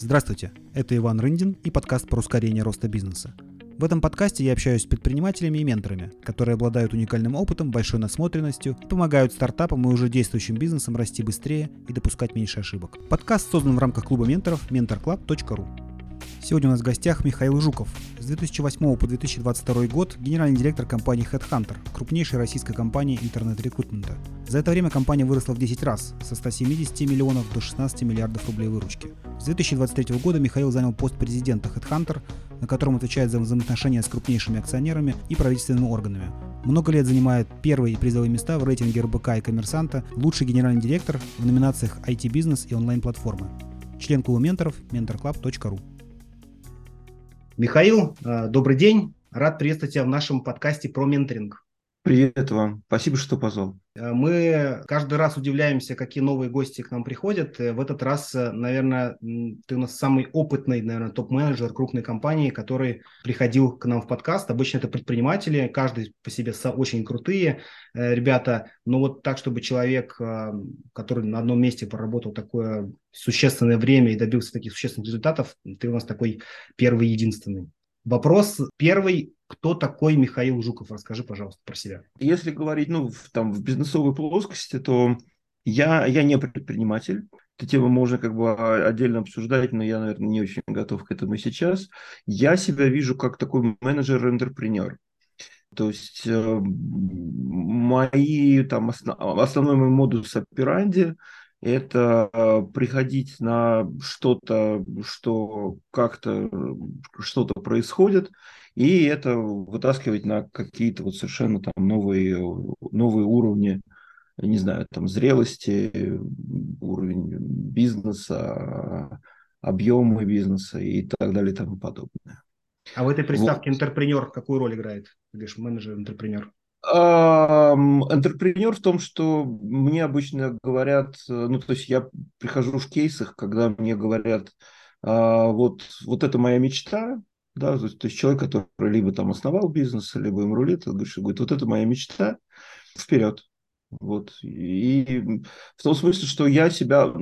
Здравствуйте, это Иван Рындин и подкаст про ускорение роста бизнеса. В этом подкасте я общаюсь с предпринимателями и менторами, которые обладают уникальным опытом, большой насмотренностью помогают стартапам и уже действующим бизнесам расти быстрее и допускать меньше ошибок. Подкаст создан в рамках клуба менторов mentorclub.ru. Сегодня у нас в гостях Михаил Жуков. С 2008 по 2022 год генеральный директор компании Headhunter, крупнейшей российской компании интернет-рекрутмента. За это время компания выросла в 10 раз, со 170 миллионов до 16 миллиардов рублей выручки. С 2023 года Михаил занял пост президента Headhunter, на котором отвечает за взаимоотношения с крупнейшими акционерами и правительственными органами. Много лет занимает первые и призовые места в рейтинге РБК и Коммерсанта, лучший генеральный директор в номинациях IT-бизнес и онлайн-платформы. Член клуба менторов mentorclub.ru Михаил, э, добрый день. Рад приветствовать тебя в нашем подкасте про менторинг. Привет вам. Спасибо, что позвал. Э, мы каждый раз удивляемся, какие новые гости к нам приходят. Э, в этот раз, наверное, ты у нас самый опытный, наверное, топ-менеджер крупной компании, который приходил к нам в подкаст. Обычно это предприниматели, каждый по себе очень крутые ребята. Но вот так, чтобы человек, который на одном месте проработал такое существенное время и добился таких существенных результатов, ты у нас такой первый единственный. Вопрос первый. Кто такой Михаил Жуков? Расскажи, пожалуйста, про себя. Если говорить ну, в, там, в бизнесовой плоскости, то я, я не предприниматель. Эту тему можно как бы отдельно обсуждать, но я, наверное, не очень готов к этому сейчас. Я себя вижу как такой менеджер-энтерпренер. То есть э, мои там основ, основной мой модус операнди это э, приходить на что-то, что как-то что-то происходит, и это вытаскивать на какие-то вот совершенно там новые, новые уровни, не знаю, там зрелости, уровень бизнеса, объемы бизнеса и так далее и тому подобное. А в этой приставке вот. интерпренер какую роль играет? Ты говоришь, менеджер-интерпренер. Интерпренер в том, что мне обычно говорят, э, ну, то есть я прихожу в кейсах, когда мне говорят, а, вот, вот это моя мечта, да, то есть, то есть человек, который либо там основал бизнес, либо им рулит, говорит, вот это моя мечта, вперед. Вот. И в том смысле, что я себя,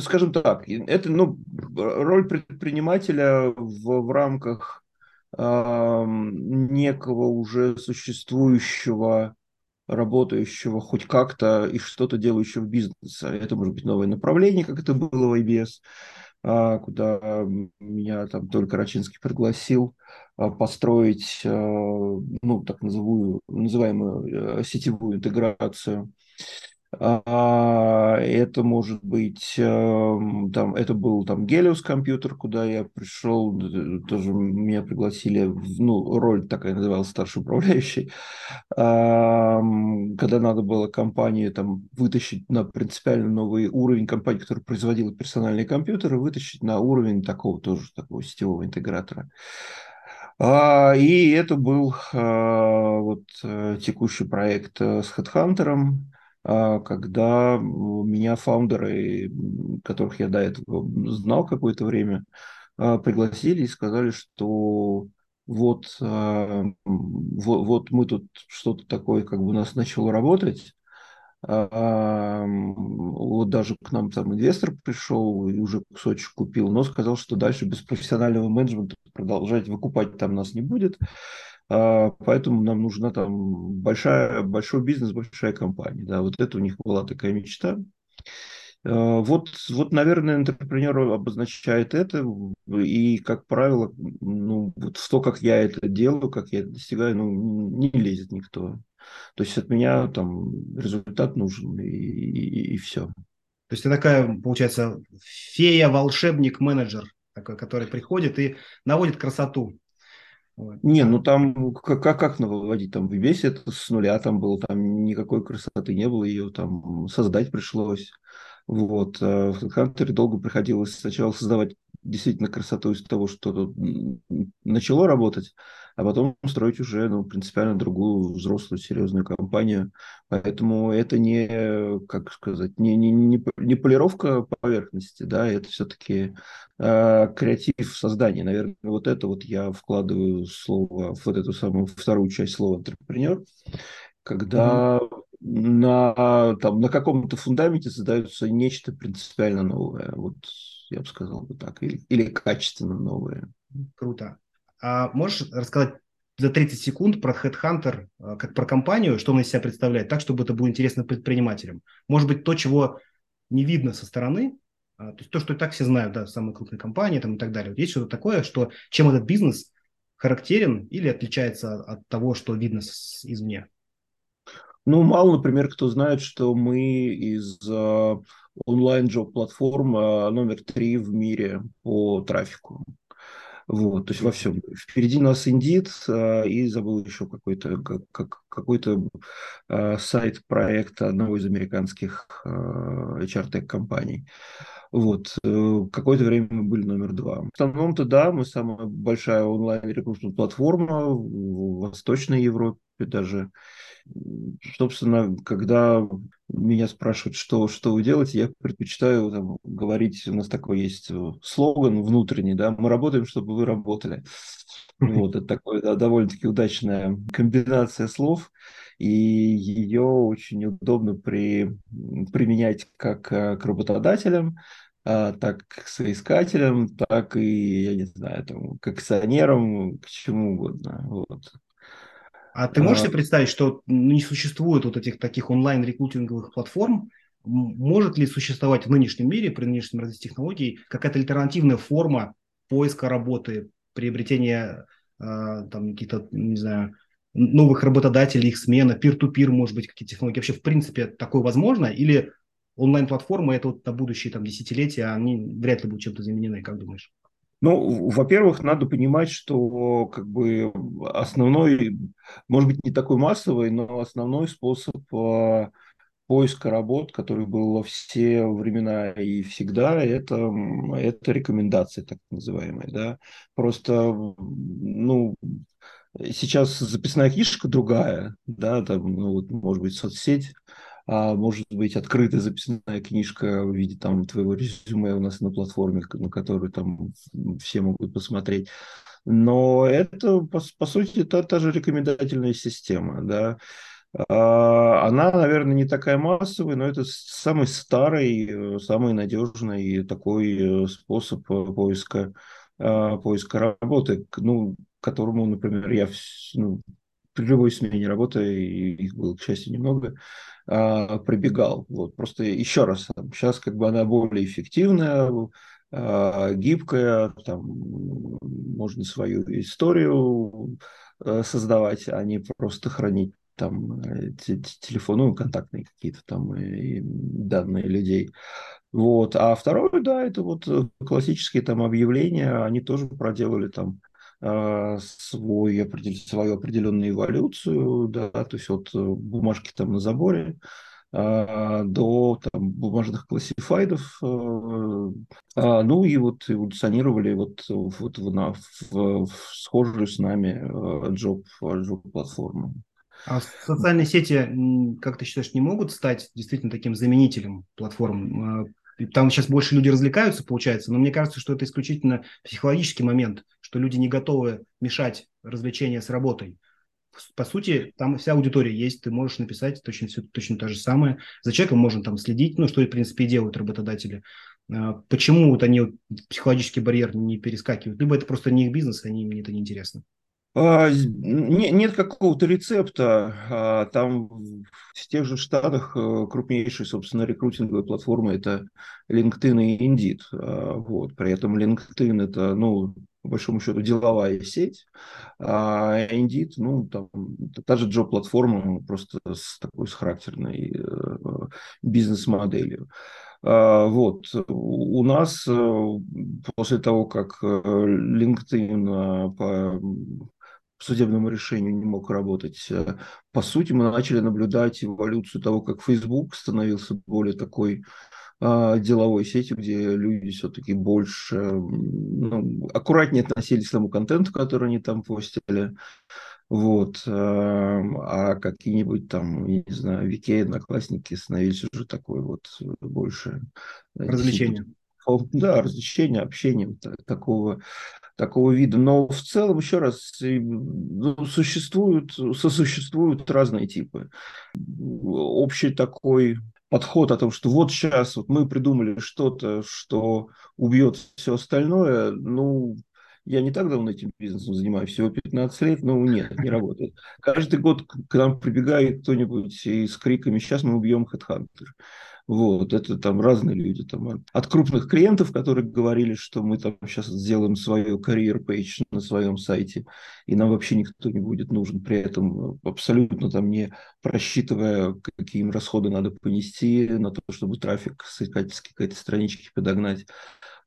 скажем так, это ну, роль предпринимателя в, в рамках некого уже существующего, работающего хоть как-то и что-то делающего в бизнесе. Это может быть новое направление, как это было в IBS, а, куда меня там только Рачинский пригласил а, построить, а, ну, так называемую, называемую сетевую интеграцию это может быть, эм, там, это был там Гелиус компьютер, куда я пришел, тоже меня пригласили, ну, роль такая называлась старший управляющий, когда надо было компанию там вытащить на принципиально новый уровень, компании, которая производила персональные компьютеры, вытащить на уровень такого тоже такого сетевого интегратора. А, и это был а, вот э, текущий проект э, с HeadHunter, а, когда меня фаундеры, которых я до этого знал какое-то время, а, пригласили и сказали, что вот, а, вот, вот мы тут что-то такое, как бы у нас начало работать, вот даже к нам там инвестор пришел и уже кусочек купил, но сказал, что дальше без профессионального менеджмента продолжать выкупать там нас не будет. А, поэтому нам нужна там большая, большой бизнес, большая компания. Да, вот это у них была такая мечта. А, вот, вот, наверное, интерпренер обозначает это, и, как правило, ну, вот в то, как я это делаю, как я это достигаю, ну, не лезет никто. То есть от меня там результат нужен, и, и, и все. То есть ты такая, получается, фея, волшебник, менеджер, такой, который приходит и наводит красоту не, ну там как, как, как наводить? Там в весе это с нуля там было, там никакой красоты не было, ее там создать пришлось. Вот. А в HeadHunter долго приходилось сначала создавать действительно красоту из того, что начало работать, а потом строить уже ну, принципиально другую взрослую серьезную компанию. Поэтому это не, как сказать, не, не, не, не полировка поверхности, да, это все-таки э, креатив создания. Наверное, вот это вот я вкладываю слово, вот эту самую вторую часть слова «интерпренер», когда mm-hmm. на, там, на каком-то фундаменте создается нечто принципиально новое. Вот я бы сказал бы так, или, или качественно новые. Круто. А можешь рассказать за 30 секунд про Headhunter, э, как про компанию, что он из себя представляет, так, чтобы это было интересно предпринимателям? Может быть, то, чего не видно со стороны, а, то есть то, что и так все знают, да, самые крупные компании там, и так далее. Вот есть что-то такое, что чем этот бизнес характерен или отличается от того, что видно с, извне? Ну, мало, например, кто знает, что мы из uh, онлайн-джоб-платформ номер три в мире по трафику. Вот, то есть во всем. Впереди нас Индит uh, и забыл еще какой-то как, какой-то uh, сайт проекта одного из американских uh, HR-тех-компаний. Вот. Э, какое-то время мы были номер два. В основном-то да, мы самая большая онлайн-рекрутинг платформа в Восточной Европе даже. Собственно, когда меня спрашивают, что, что вы делаете, я предпочитаю там, говорить, у нас такой есть э, слоган внутренний, да, мы работаем, чтобы вы работали. Вот, это такая да, довольно-таки удачная комбинация слов, и ее очень удобно при, применять как э, к работодателям, а, так к соискателям, так и, я не знаю, там, к акционерам, к чему угодно. Вот. А ты можешь себе представить, что не существует вот этих таких онлайн-рекрутинговых платформ? Может ли существовать в нынешнем мире, при нынешнем развитии технологий, какая-то альтернативная форма поиска работы, приобретения э, там каких-то, не знаю, новых работодателей, их смена, пир-ту-пир, может быть, какие-то технологии. Вообще, в принципе, такое возможно? Или онлайн-платформы это вот на будущие там десятилетия, они вряд ли будут чем-то заменены, как думаешь? Ну, во-первых, надо понимать, что как бы основной, может быть, не такой массовый, но основной способ э, поиска работ, который был во все времена и всегда, это, это рекомендации так называемые. Да? Просто, ну, сейчас записная книжка другая, да, там, ну, вот, может быть, соцсеть, а может быть открытая записная книжка в виде там твоего резюме у нас на платформе, на которую там все могут посмотреть. Но это, по, по сути, та, та же рекомендательная система, да. А, она, наверное, не такая массовая, но это самый старый, самый надежный такой э, способ поиска, а, поиска работы, ну, которому, например, я ну, при любой смене работы, их было, к счастью, немного, а, прибегал. Вот. Просто еще раз, сейчас как бы она более эффективная, а, гибкая, там можно свою историю а, создавать, а не просто хранить там телефоны, ну, контактные какие-то там и данные людей. Вот. А второе, да, это вот классические там объявления, они тоже проделали там свой, свою определенную эволюцию, да, то есть от э, бумажки там на заборе а, до там, бумажных классифайдов, а, а, ну и вот эволюционировали вот, вот в, на, в, в схожую с нами джоб, джоб платформу. А социальные сети, как ты считаешь, не могут стать действительно таким заменителем платформ? Там сейчас больше люди развлекаются, получается, но мне кажется, что это исключительно психологический момент, что люди не готовы мешать развлечения с работой. По сути, там вся аудитория есть, ты можешь написать точно, все, точно то же самое. За человеком можно там следить, ну, что, в принципе, и делают работодатели. А почему вот они психологический барьер не перескакивают? Либо это просто не их бизнес, они, мне это неинтересно. А, нет какого-то рецепта. А, там в тех же штатах э, крупнейшие, собственно, рекрутинговые платформы – это LinkedIn и Indeed. А, вот. При этом LinkedIn – это, ну, по большому счету, деловая сеть, а Indeed, ну, там, та же джоб-платформа, просто с такой с характерной э, бизнес-моделью. Вот. У нас э, после того, как LinkedIn по судебному решению не мог работать. Э, по сути, мы начали наблюдать эволюцию того, как Facebook становился более такой а, деловой сетью, где люди все-таки больше, ну, аккуратнее относились к тому контенту, который они там постили. Вот. Э, а какие-нибудь там, не знаю, Вики, одноклассники становились уже такой вот больше... Развлечение. Да, развлечение, общение такого такого вида. Но в целом, еще раз, ну, существуют, сосуществуют разные типы. Общий такой подход о том, что вот сейчас вот мы придумали что-то, что убьет все остальное, ну, я не так давно этим бизнесом занимаюсь, всего 15 лет, но нет, не работает. Каждый год к нам прибегает кто-нибудь и с криками «сейчас мы убьем HeadHunter». Вот, это там разные люди, там, от крупных клиентов, которые говорили, что мы там сейчас сделаем свою карьер пейдж на своем сайте, и нам вообще никто не будет нужен, при этом абсолютно там не просчитывая, какие им расходы надо понести на то, чтобы трафик с какой-то странички подогнать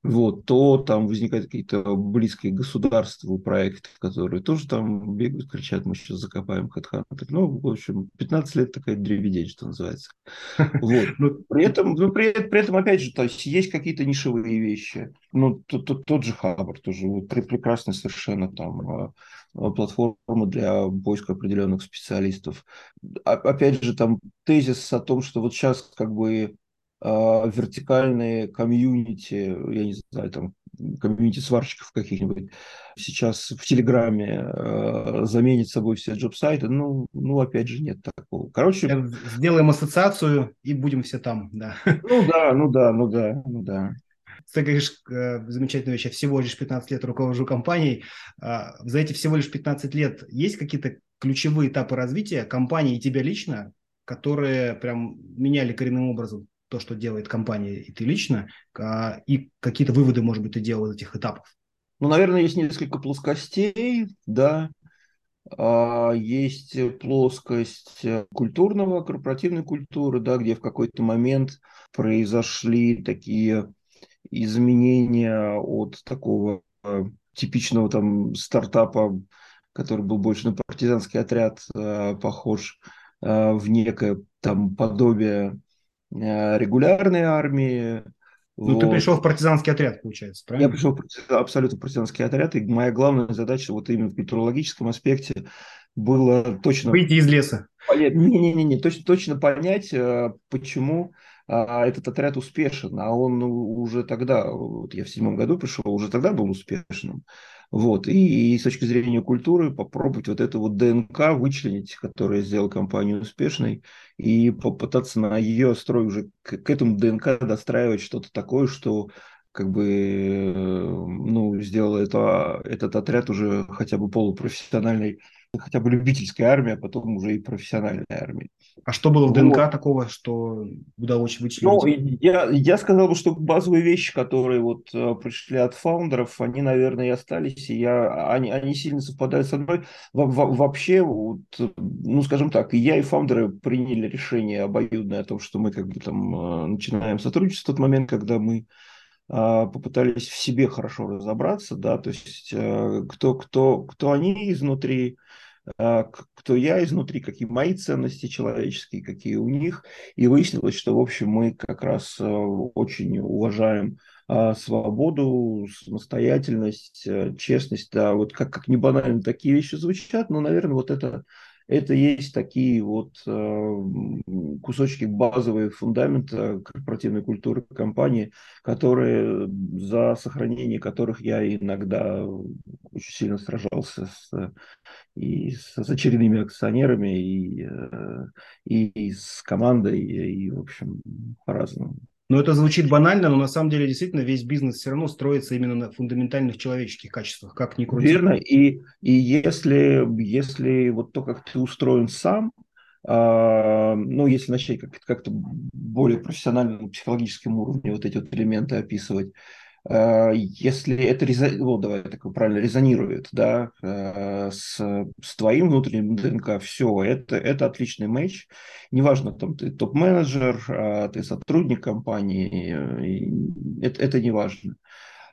вот, то там возникают какие-то близкие государству проекты, которые тоже там бегают, кричат, мы сейчас закопаем HeadHunter. Ну, в общем, 15 лет такая дребедень, что называется. Вот. Но при этом, ну, при, при этом, опять же, то есть есть какие-то нишевые вещи. Ну, тот, тот, тот же Хабр, тоже вот, прекрасная совершенно там а, платформа для поиска определенных специалистов. Опять же, там тезис о том, что вот сейчас как бы вертикальные комьюнити, я не знаю, там комьюнити сварщиков каких-нибудь сейчас в Телеграме э, заменит собой все джоб-сайты, ну, ну, опять же, нет такого. Короче... Сделаем ассоциацию и будем все там, да. Ну да, ну да, ну да, ну да. Ты говоришь, э, замечательная вещь, я всего лишь 15 лет руковожу компанией. А, за эти всего лишь 15 лет есть какие-то ключевые этапы развития компании и тебя лично, которые прям меняли коренным образом то, что делает компания и ты лично, а, и какие-то выводы, может быть, ты делал из этих этапов? Ну, наверное, есть несколько плоскостей, да. А, есть плоскость культурного, корпоративной культуры, да, где в какой-то момент произошли такие изменения от такого э, типичного там стартапа, который был больше на партизанский отряд э, похож, э, в некое там подобие Э, регулярной армии. Ну, вот. ты пришел в партизанский отряд, получается, правильно? Я пришел в абсолютно партизанский отряд, и моя главная задача вот именно в культурологическом аспекте было точно... Выйти из леса. Не-не-не, точно, точно понять, э, почему а, этот отряд успешен, а он уже тогда, вот я в седьмом году пришел, уже тогда был успешным. Вот. И, и с точки зрения культуры попробовать вот эту вот ДНК вычленить, которая сделала компанию успешной, и попытаться на ее строй уже к, к этому ДНК достраивать что-то такое, что как бы ну, сделал это, этот отряд уже хотя бы полупрофессиональной хотя бы любительской армии, а потом уже и профессиональной армии. А что было в ДНК вот. такого, что удалось вычислить? Ну, я, я сказал бы, что базовые вещи, которые вот э, пришли от фаундеров, они, наверное, и остались, и я, они, они сильно совпадают со мной. Во, во, вообще, вот, ну, скажем так, и я, и фаундеры приняли решение обоюдное о том, что мы как бы там э, начинаем сотрудничество в тот момент, когда мы попытались в себе хорошо разобраться, да, то есть э, кто, кто, кто они изнутри, а, кто я изнутри, какие мои ценности человеческие, какие у них. И выяснилось, что, в общем, мы как раз э, очень уважаем а, свободу, самостоятельность, э, честность. Да, вот как, как не банально такие вещи звучат, но, наверное, вот это это есть такие вот э, кусочки базовые фундамента корпоративной культуры компании, которые за сохранение которых я иногда очень сильно сражался с, и с, с очередными акционерами, и, э, и, с командой, и, и в общем, по-разному. Но это звучит банально, но на самом деле действительно весь бизнес все равно строится именно на фундаментальных человеческих качествах, как ни крути. Верно, и, и если, если вот то, как ты устроен сам, а, ну, если начать как- как-то более профессиональным психологическим уровне вот эти вот элементы описывать, если это вот, давай так правильно резонирует, да, э, с, с твоим внутренним ДНК, все, это, это отличный матч. Неважно, там ты топ-менеджер, а ты сотрудник компании, э, это, это не важно.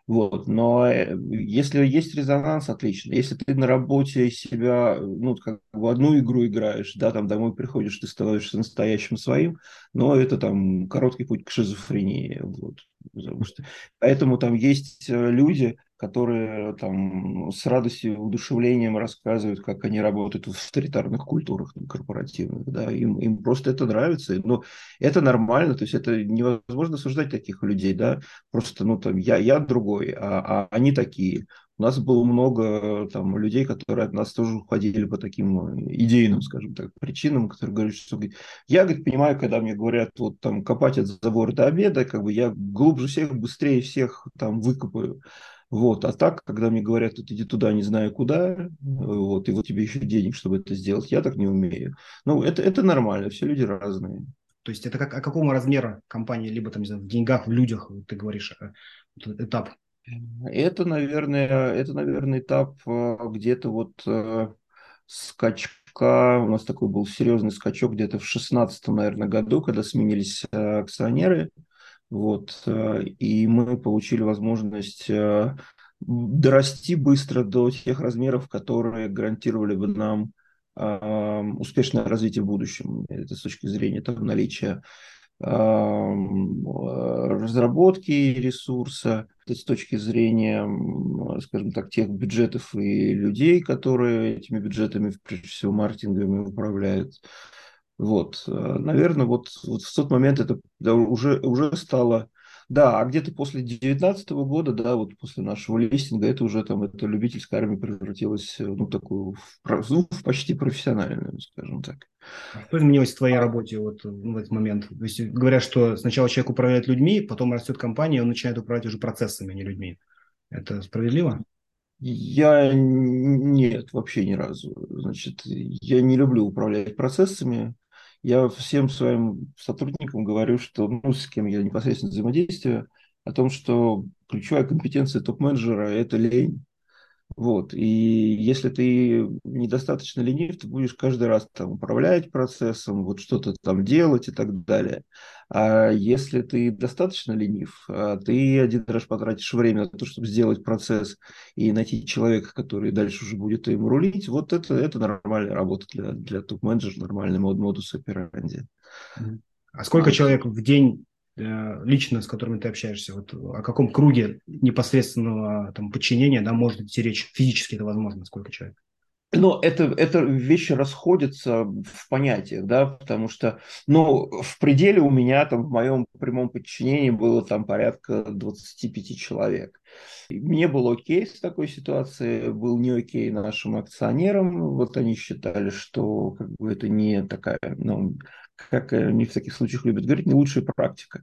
Вот. Но э, если есть резонанс, отлично. Если ты на работе себя, ну, как в одну игру играешь, да, там домой приходишь, ты становишься настоящим своим, но это там короткий путь к шизофрении. Вот. Потому что... Поэтому там есть э, люди, которые там с радостью, удушевлением рассказывают, как они работают в авторитарных культурах корпоративных, да, им, им просто это нравится, но это нормально, то есть это невозможно осуждать таких людей, да, просто, ну, там, я, я другой, а, а они такие, У нас было много там людей, которые от нас тоже уходили по таким идейным, скажем так, причинам, которые говорят, что я, говорит, понимаю, когда мне говорят, вот там копать от забора до обеда, как бы я глубже всех, быстрее всех там выкопаю. Вот. А так, когда мне говорят, вот иди туда, не знаю куда, вот, и вот тебе еще денег, чтобы это сделать, я так не умею. Ну, это, это нормально, все люди разные. То есть это как, о какому размера компании, либо там, не знаю, в деньгах, в людях, ты говоришь, э, этап? Это, наверное, это, наверное, этап э, где-то вот э, скачка, у нас такой был серьезный скачок где-то в 16 наверное, году, когда сменились акционеры, вот, и мы получили возможность дорасти быстро до тех размеров, которые гарантировали бы нам успешное развитие в будущем. Это с точки зрения там, наличия разработки ресурса, с точки зрения, скажем так, тех бюджетов и людей, которые этими бюджетами, прежде всего, маркетинговыми управляют. Вот, наверное, вот, вот в тот момент это уже, уже стало да, а где-то после 2019 года, да, вот после нашего листинга, это уже там, эта любительская армия превратилась, ну, такую, в, ну, в почти профессиональную, скажем так. А что изменилось в твоей работе вот в этот момент? То есть говорят, что сначала человек управляет людьми, потом растет компания, и он начинает управлять уже процессами, а не людьми. Это справедливо? Я нет, вообще ни разу. Значит, я не люблю управлять процессами я всем своим сотрудникам говорю, что, ну, с кем я непосредственно взаимодействую, о том, что ключевая компетенция топ-менеджера – это лень. Вот. И если ты недостаточно ленив, ты будешь каждый раз там управлять процессом, вот что-то там делать и так далее. А если ты достаточно ленив, а ты один раз потратишь время на то, чтобы сделать процесс и найти человека, который дальше уже будет им рулить, вот это, это нормальная работа для, для топ-менеджера, нормальный мод, модус операнди. А сколько человек в день лично, с которыми ты общаешься, вот о каком круге непосредственного там, подчинения да, может идти речь? Физически это возможно, сколько человек? Но это, это вещи расходятся в понятиях, да, потому что, ну, в пределе у меня там в моем прямом подчинении было там порядка 25 человек. Мне был окей с такой ситуацией, был не окей нашим акционерам, вот они считали, что как бы это не такая, ну, как они в таких случаях любят говорить, не лучшая практика.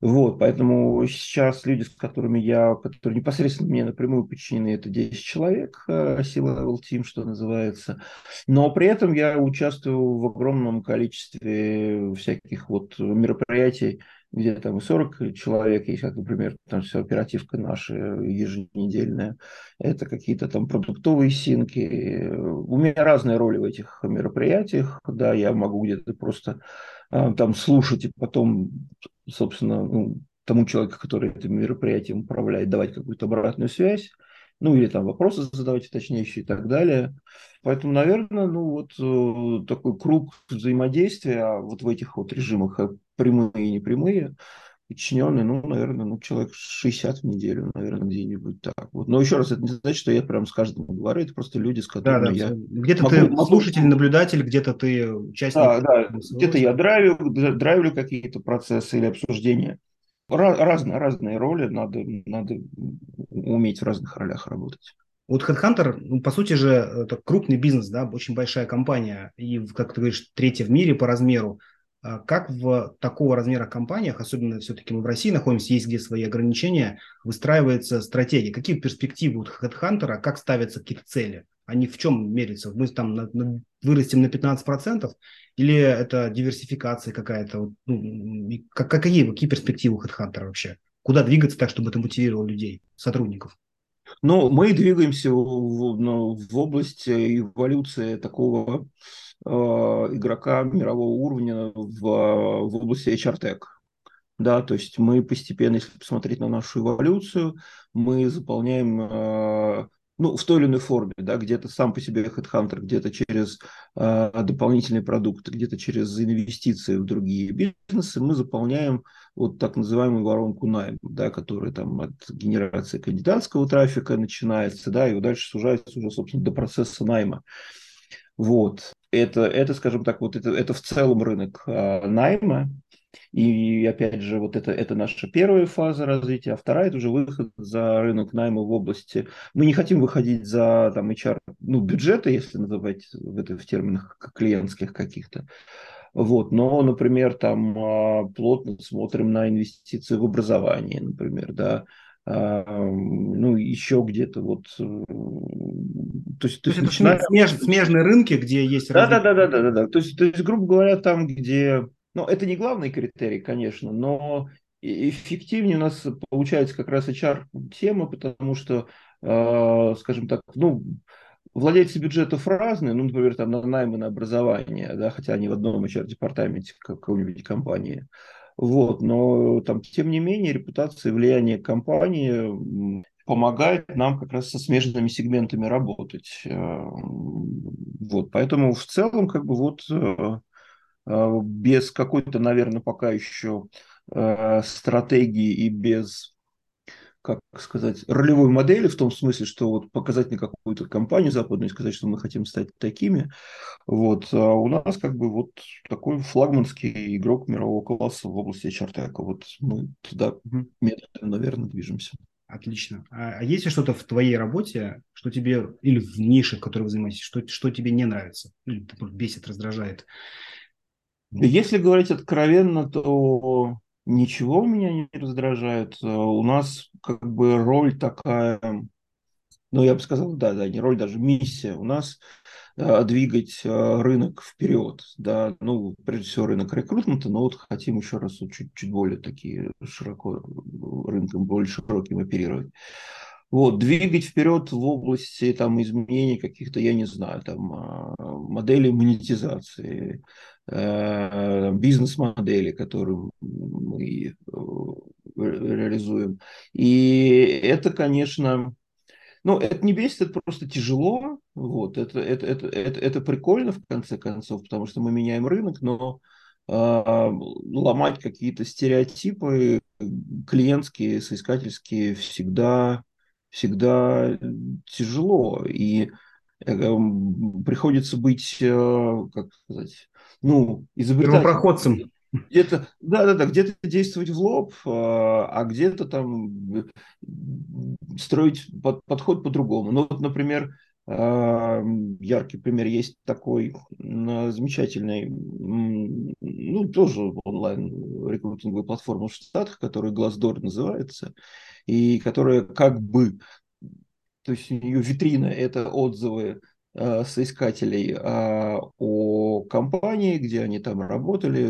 Вот, поэтому сейчас люди, с которыми я, которые непосредственно мне напрямую подчинены, это 10 человек, сила Level Team, что называется. Но при этом я участвую в огромном количестве всяких вот мероприятий, где там и 40 человек есть, как, например, там вся оперативка наша еженедельная, это какие-то там продуктовые синки. У меня разные роли в этих мероприятиях, да, я могу где-то просто а, там слушать и потом, собственно, ну, тому человеку, который этим мероприятием управляет, давать какую-то обратную связь, ну или там вопросы задавать уточняющие и так далее. Поэтому, наверное, ну вот э, такой круг взаимодействия вот в этих вот режимах э, прямые и непрямые, подчиненные, ну, наверное, ну, человек 60 в неделю, наверное, где-нибудь так. Вот. Но еще раз, это не значит, что я прям с каждым говорю, это просто люди, с которыми да, да, я... Где-то могу, ты могу... слушатель, наблюдатель, где-то ты участник. Да, да, где-то я драйвлю, драйвлю какие-то процессы или обсуждения разные, разные роли, надо, надо уметь в разных ролях работать. Вот HeadHunter, ну, по сути же, это крупный бизнес, да, очень большая компания, и, как ты говоришь, третья в мире по размеру. А как в такого размера компаниях, особенно все-таки мы в России находимся, есть где свои ограничения, выстраивается стратегия? Какие перспективы у HeadHunter, как ставятся какие-то цели? Они в чем мерятся? Мы там на, на, вырастем на 15%, или это диверсификация какая-то? Ну, как, какие, какие перспективы у HeadHunter вообще? Куда двигаться так, чтобы это мотивировало людей, сотрудников? Ну, мы двигаемся в, ну, в область эволюции такого э, игрока мирового уровня в, в области HR-Tech. Да, то есть мы постепенно, если посмотреть на нашу эволюцию, мы заполняем э, ну, в той или иной форме, да, где-то сам по себе HeadHunter, где-то через э, дополнительные продукты, где-то через инвестиции в другие бизнесы, мы заполняем вот так называемую воронку найма, да, которая там от генерации кандидатского трафика начинается, да, и дальше сужается уже, собственно, до процесса найма. Вот. Это, это скажем так, вот это, это в целом рынок э, найма. И опять же, вот это, это наша первая фаза развития, а вторая – это уже выход за рынок найма в области. Мы не хотим выходить за там, HR, ну, бюджеты, если называть в, это, в терминах клиентских каких-то. Вот. Но, например, там а, плотно смотрим на инвестиции в образование, например, да, ну, еще где-то вот... То есть, то есть это начинаем... смеж, смежные рынки, где есть... Да, да, да, да, да, да, да. То есть, то есть, грубо говоря, там, где... Ну, это не главный критерий, конечно, но эффективнее у нас получается как раз HR-тема, потому что, э, скажем так, ну, владельцы бюджетов разные, ну, например, там на наймы на образование, да, хотя они в одном HR-департаменте какой-нибудь компании. Вот, но там, тем не менее, репутация и влияние компании помогает нам как раз со смежными сегментами работать. Э, вот, поэтому в целом, как бы вот э, без какой-то, наверное, пока еще стратегии и без как сказать, ролевой модели в том смысле, что вот показать на какую-то компанию западную и сказать, что мы хотим стать такими. Вот. А у нас как бы вот такой флагманский игрок мирового класса в области HR-тека. Вот мы туда медленно, наверное, движемся. Отлично. А, а есть ли что-то в твоей работе, что тебе, или в нише, в которой вы занимаетесь, что, что тебе не нравится, или бесит, раздражает? Если говорить откровенно, то Ничего меня не раздражает. Э, у нас как бы роль такая, ну, я бы сказал, да, да, не роль, даже миссия. У нас э, двигать э, рынок вперед, да, ну, прежде всего рынок рекрутмента, но вот хотим еще раз чуть, чуть более такие широко рынком более широким оперировать. Вот, двигать вперед в области там, изменений каких-то, я не знаю, там, а, моделей монетизации, э, бизнес-модели, которые мы э, реализуем. И это, конечно, ну, это не бесит, это просто тяжело. Вот, это, это, это, это, это прикольно, в конце концов, потому что мы меняем рынок, но э, ломать какие-то стереотипы клиентские, соискательские всегда всегда тяжело, и э, приходится быть, э, как сказать, ну, изобретателем. Проходцем. Где-то, да, да, да, где-то действовать в лоб, а, а где-то там строить под, подход по-другому. Ну, вот, например, яркий пример есть такой замечательный, ну, тоже онлайн рекрутинговая платформа в Штатах, которая Glassdoor называется и которая как бы, то есть ее витрина – это отзывы э, соискателей э, о компании, где они там работали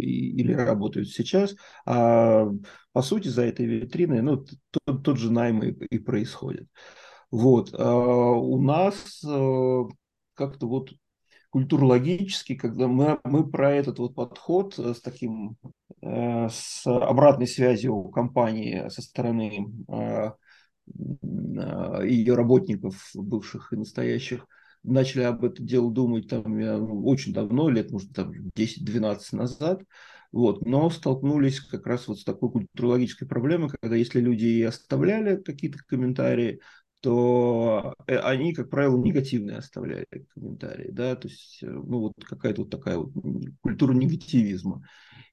или работают сейчас, а по сути за этой витриной ну, тот, тот же найм и, и происходит. Вот. А у нас э, как-то вот культурологически, когда мы, мы про этот вот подход э, с таким, э, с обратной связью компании со стороны э, ее работников, бывших и настоящих, начали об этом дело думать там ну, очень давно, лет, может, там 10-12 назад, вот, но столкнулись как раз вот с такой культурологической проблемой, когда если люди оставляли какие-то комментарии, то э, они, как правило, негативные оставляли комментарии, да, то есть, э, ну, вот какая-то вот такая вот культура негативизма.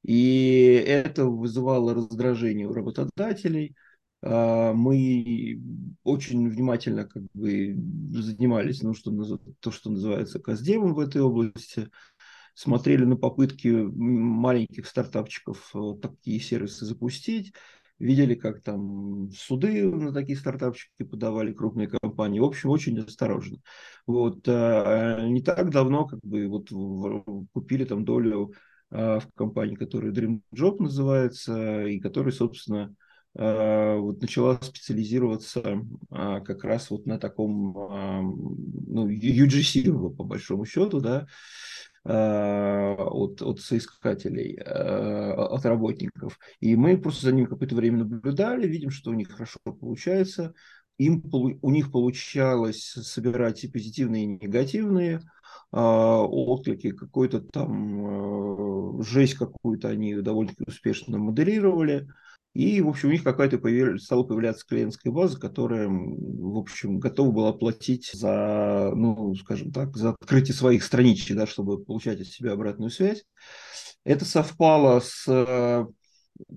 И это вызывало раздражение у работодателей. А, мы очень внимательно как бы занимались, ну, что, то, что называется каздевом в этой области, смотрели на попытки маленьких стартапчиков вот такие сервисы запустить, видели, как там суды на такие стартапчики подавали крупные компании. В общем, очень осторожно. Вот, а, не так давно как бы вот купили там долю а, в компании, которая Dream Job называется, и которая, собственно, а, вот начала специализироваться как раз вот на таком ну, UGC, по большому счету, да, Э, от, от соискателей, э, от работников. И мы просто за ними какое-то время наблюдали, видим, что у них хорошо получается. Им, у них получалось собирать и позитивные, и негативные а, отклики, какой-то там э, жесть какую-то они довольно-таки успешно моделировали. И, в общем, у них какая-то появилась, стала появляться клиентская база, которая, в общем, готова была платить за, ну, скажем так, за открытие своих страничек, да, чтобы получать от себя обратную связь. Это совпало с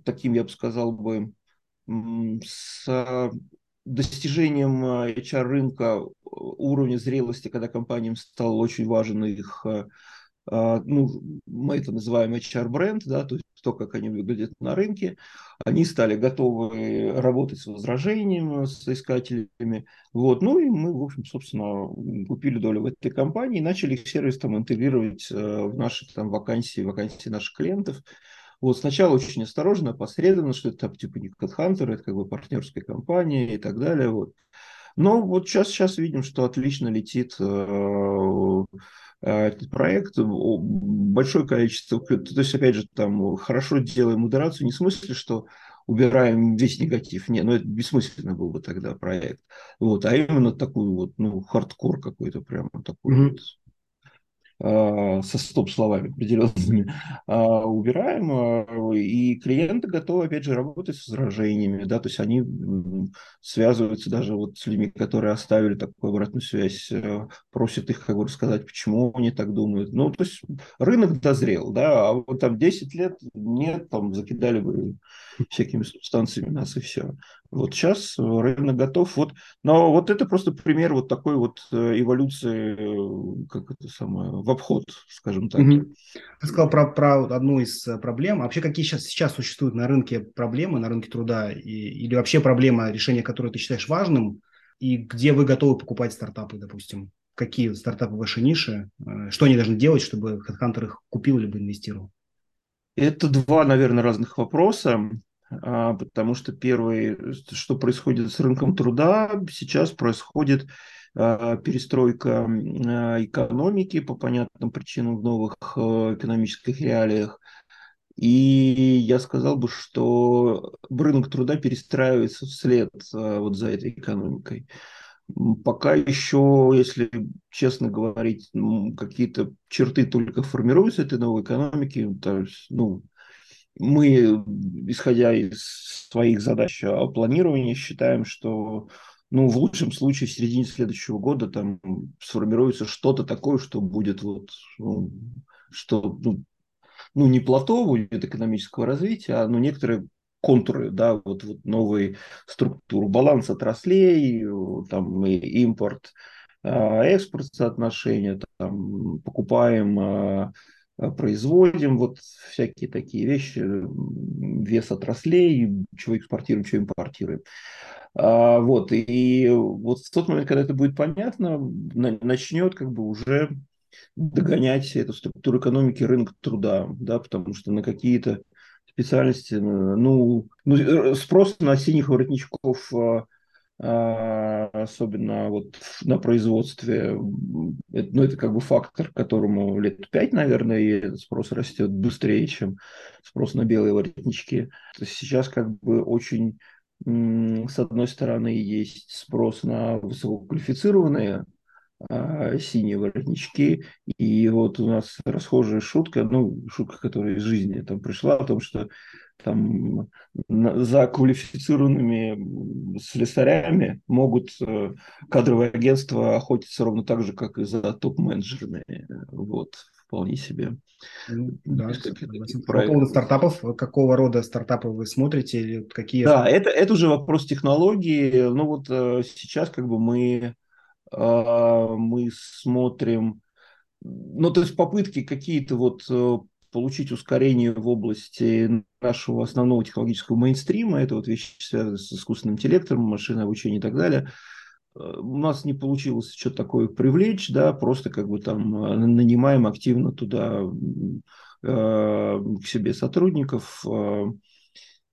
таким, я бы сказал бы, с достижением HR-рынка уровня зрелости, когда компаниям стал очень важен их а, ну, мы это называем HR-бренд, да, то есть то, как они выглядят на рынке. Они стали готовы работать с возражением, с искателями. Вот. Ну и мы, в общем, собственно, купили долю в этой компании и начали их сервис там интегрировать э, в наши там вакансии, вакансии наших клиентов. Вот сначала очень осторожно, посредственно, что это типа не HeadHunter, это как бы партнерская компания и так далее. Вот. Но вот сейчас, сейчас видим, что отлично летит Э, этот проект, большое количество, то есть, опять же, там хорошо делаем модерацию, не в смысле, что убираем весь негатив, не, ну это бессмысленно был бы тогда проект, вот, а именно такую вот, ну, хардкор какой-то прямо такой mm-hmm. вот Э, со стоп-словами определенными, а, убираем, а, и клиенты готовы, опять же, работать с возражениями, да, то есть они связываются даже вот с людьми, которые оставили такую обратную связь, э, просят их как бы рассказать, почему они так думают. Ну, то есть рынок дозрел, да, а вот там 10 лет нет, там закидали бы всякими субстанциями нас и все. Вот сейчас рынок готов. Вот, но вот это просто пример вот такой вот э, эволюции, э, как это самое, в обход, скажем так. Угу. Ты сказал про, про одну из э, проблем. А вообще какие сейчас, сейчас существуют на рынке проблемы, на рынке труда? И, или вообще проблема, решение которой ты считаешь важным? И где вы готовы покупать стартапы, допустим? Какие стартапы ваши ниши? Что они должны делать, чтобы HeadHunter их купил либо инвестировал? Это два, наверное, разных вопроса. А, потому что первый, что происходит с рынком труда, сейчас происходит а, перестройка а, экономики по понятным причинам в новых экономических реалиях. И я сказал бы, что рынок труда перестраивается вслед вот за этой экономикой. Пока еще, если честно говорить, какие-то черты только формируются этой новой экономики, то есть, ну, мы, исходя из своих задач о планировании, считаем, что ну, в лучшем случае в середине следующего года там сформируется что-то такое, что будет вот, ну, что, ну, ну, не плато будет экономического развития, а ну, некоторые контуры, да, вот, вот новые структуры, баланс отраслей, там, и импорт, а, экспорт соотношения, там, покупаем а, Э, производим, вот всякие такие вещи, вес отраслей, чего экспортируем, чего импортируем. А, вот, и вот в тот момент, когда это будет понятно, начнет как бы уже догонять эту структуру экономики рынок труда, да, потому что на какие-то специальности, ну, ну э, спрос на синих воротничков а, особенно вот на производстве. Ну, это как бы фактор, которому лет пять, наверное, и спрос растет быстрее, чем спрос на белые воротнички. Сейчас как бы очень, с одной стороны, есть спрос на высококвалифицированные а, синие воротнички. И вот у нас расхожая шутка, ну, шутка, которая из жизни там пришла, о том, что там за квалифицированными слесарями могут э, кадровые агентства охотиться ровно так же, как и за топ-менеджерами. Вот, вполне себе. Ну, да, по поводу стартапов, какого рода стартапы вы смотрите? Или какие... Да, это, это уже вопрос технологии. Ну вот э, сейчас как бы мы, э, мы смотрим, ну то есть попытки какие-то вот получить ускорение в области нашего основного технологического мейнстрима, это вот вещи, связанные с искусственным интеллектом, машинное обучение и так далее, э, у нас не получилось что-то такое привлечь, да, просто как бы там э, нанимаем активно туда э, к себе сотрудников, э,